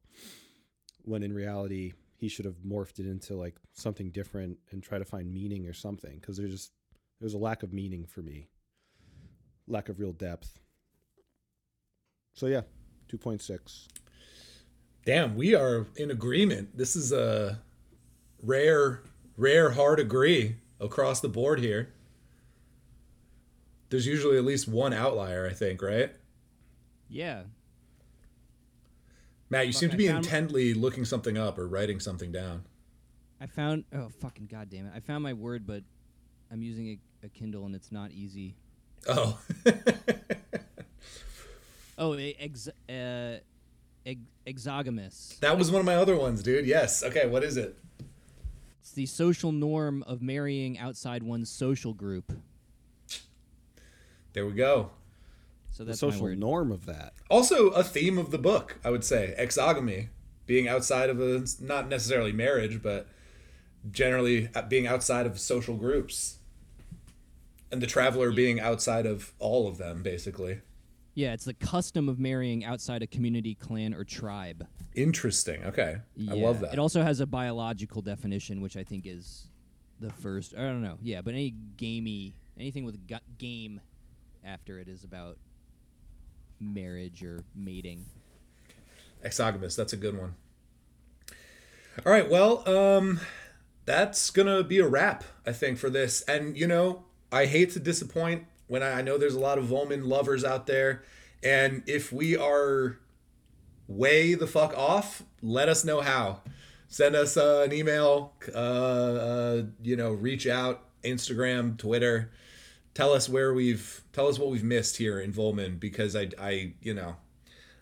when in reality he should have morphed it into like something different and try to find meaning or something because there's just there's a lack of meaning for me lack of real depth so yeah 2.6 Damn, we are in agreement. This is a rare, rare hard agree across the board here. There's usually at least one outlier, I think, right? Yeah, Matt, you seem to be found- intently looking something up or writing something down. I found. Oh fucking goddamn it! I found my word, but I'm using a, a Kindle and it's not easy. Oh, Oh, ex, uh, ex, exogamous. that was one of my other ones, dude. Yes. Okay, what is it? It's the social norm of marrying outside one's social group. There we go. So the that's my social word. norm of that Also, a theme of the book, I would say, exogamy, being outside of a not necessarily marriage, but generally being outside of social groups, and the traveler being outside of all of them, basically. Yeah, it's the custom of marrying outside a community, clan, or tribe. Interesting. Okay, I love that. It also has a biological definition, which I think is the first. I don't know. Yeah, but any gamey, anything with gu- game after it is about marriage or mating. Exogamous. That's a good one. All right. Well, um, that's gonna be a wrap, I think, for this. And you know, I hate to disappoint when I, I know there's a lot of Vollmann lovers out there, and if we are way the fuck off, let us know how. Send us uh, an email. Uh, uh, you know, reach out. Instagram, Twitter. Tell us where we've. Tell us what we've missed here in Vollmann because I, I, you know,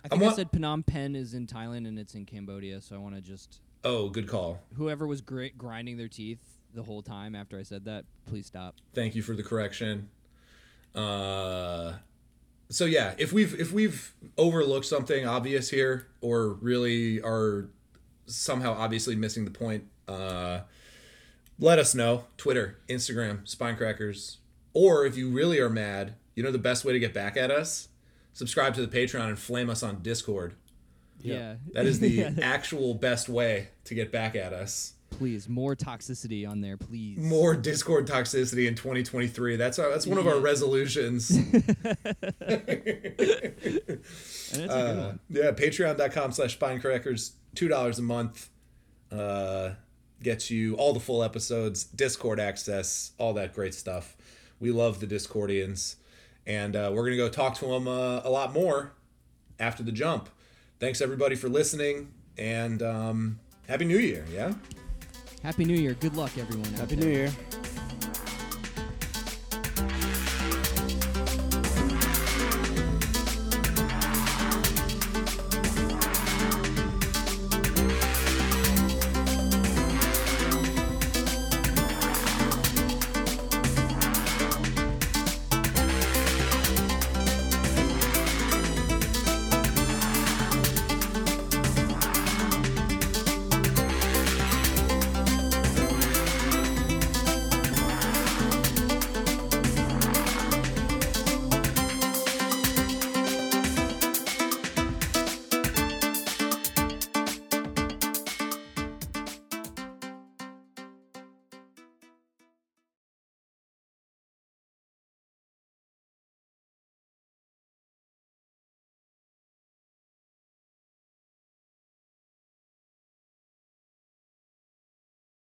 I think I said Phnom Penh is in Thailand and it's in Cambodia, so I want to just Oh, good call. Whoever was gr- grinding their teeth the whole time after I said that, please stop. Thank you for the correction. Uh, so yeah, if we've if we've overlooked something obvious here, or really are somehow obviously missing the point, uh, let us know. Twitter, Instagram, Spinecrackers, or if you really are mad, you know the best way to get back at us: subscribe to the Patreon and flame us on Discord. Yeah. That is the Yeah. actual best way to get back at us. please, more toxicity on there, please. More Discord toxicity in 2023. That's our, that's one of our resolutions. And it's a good Uh, yeah, patreon.com slash spinecrackers, $2 a month. Uh, gets you all the full episodes, Discord access, all that great stuff. We love the Discordians. And uh, we're going to go talk to them uh, a lot more after the jump. Thanks, everybody, for listening. And um, Happy New Year, yeah? Happy New Year. Good luck, everyone. Happy. New Year.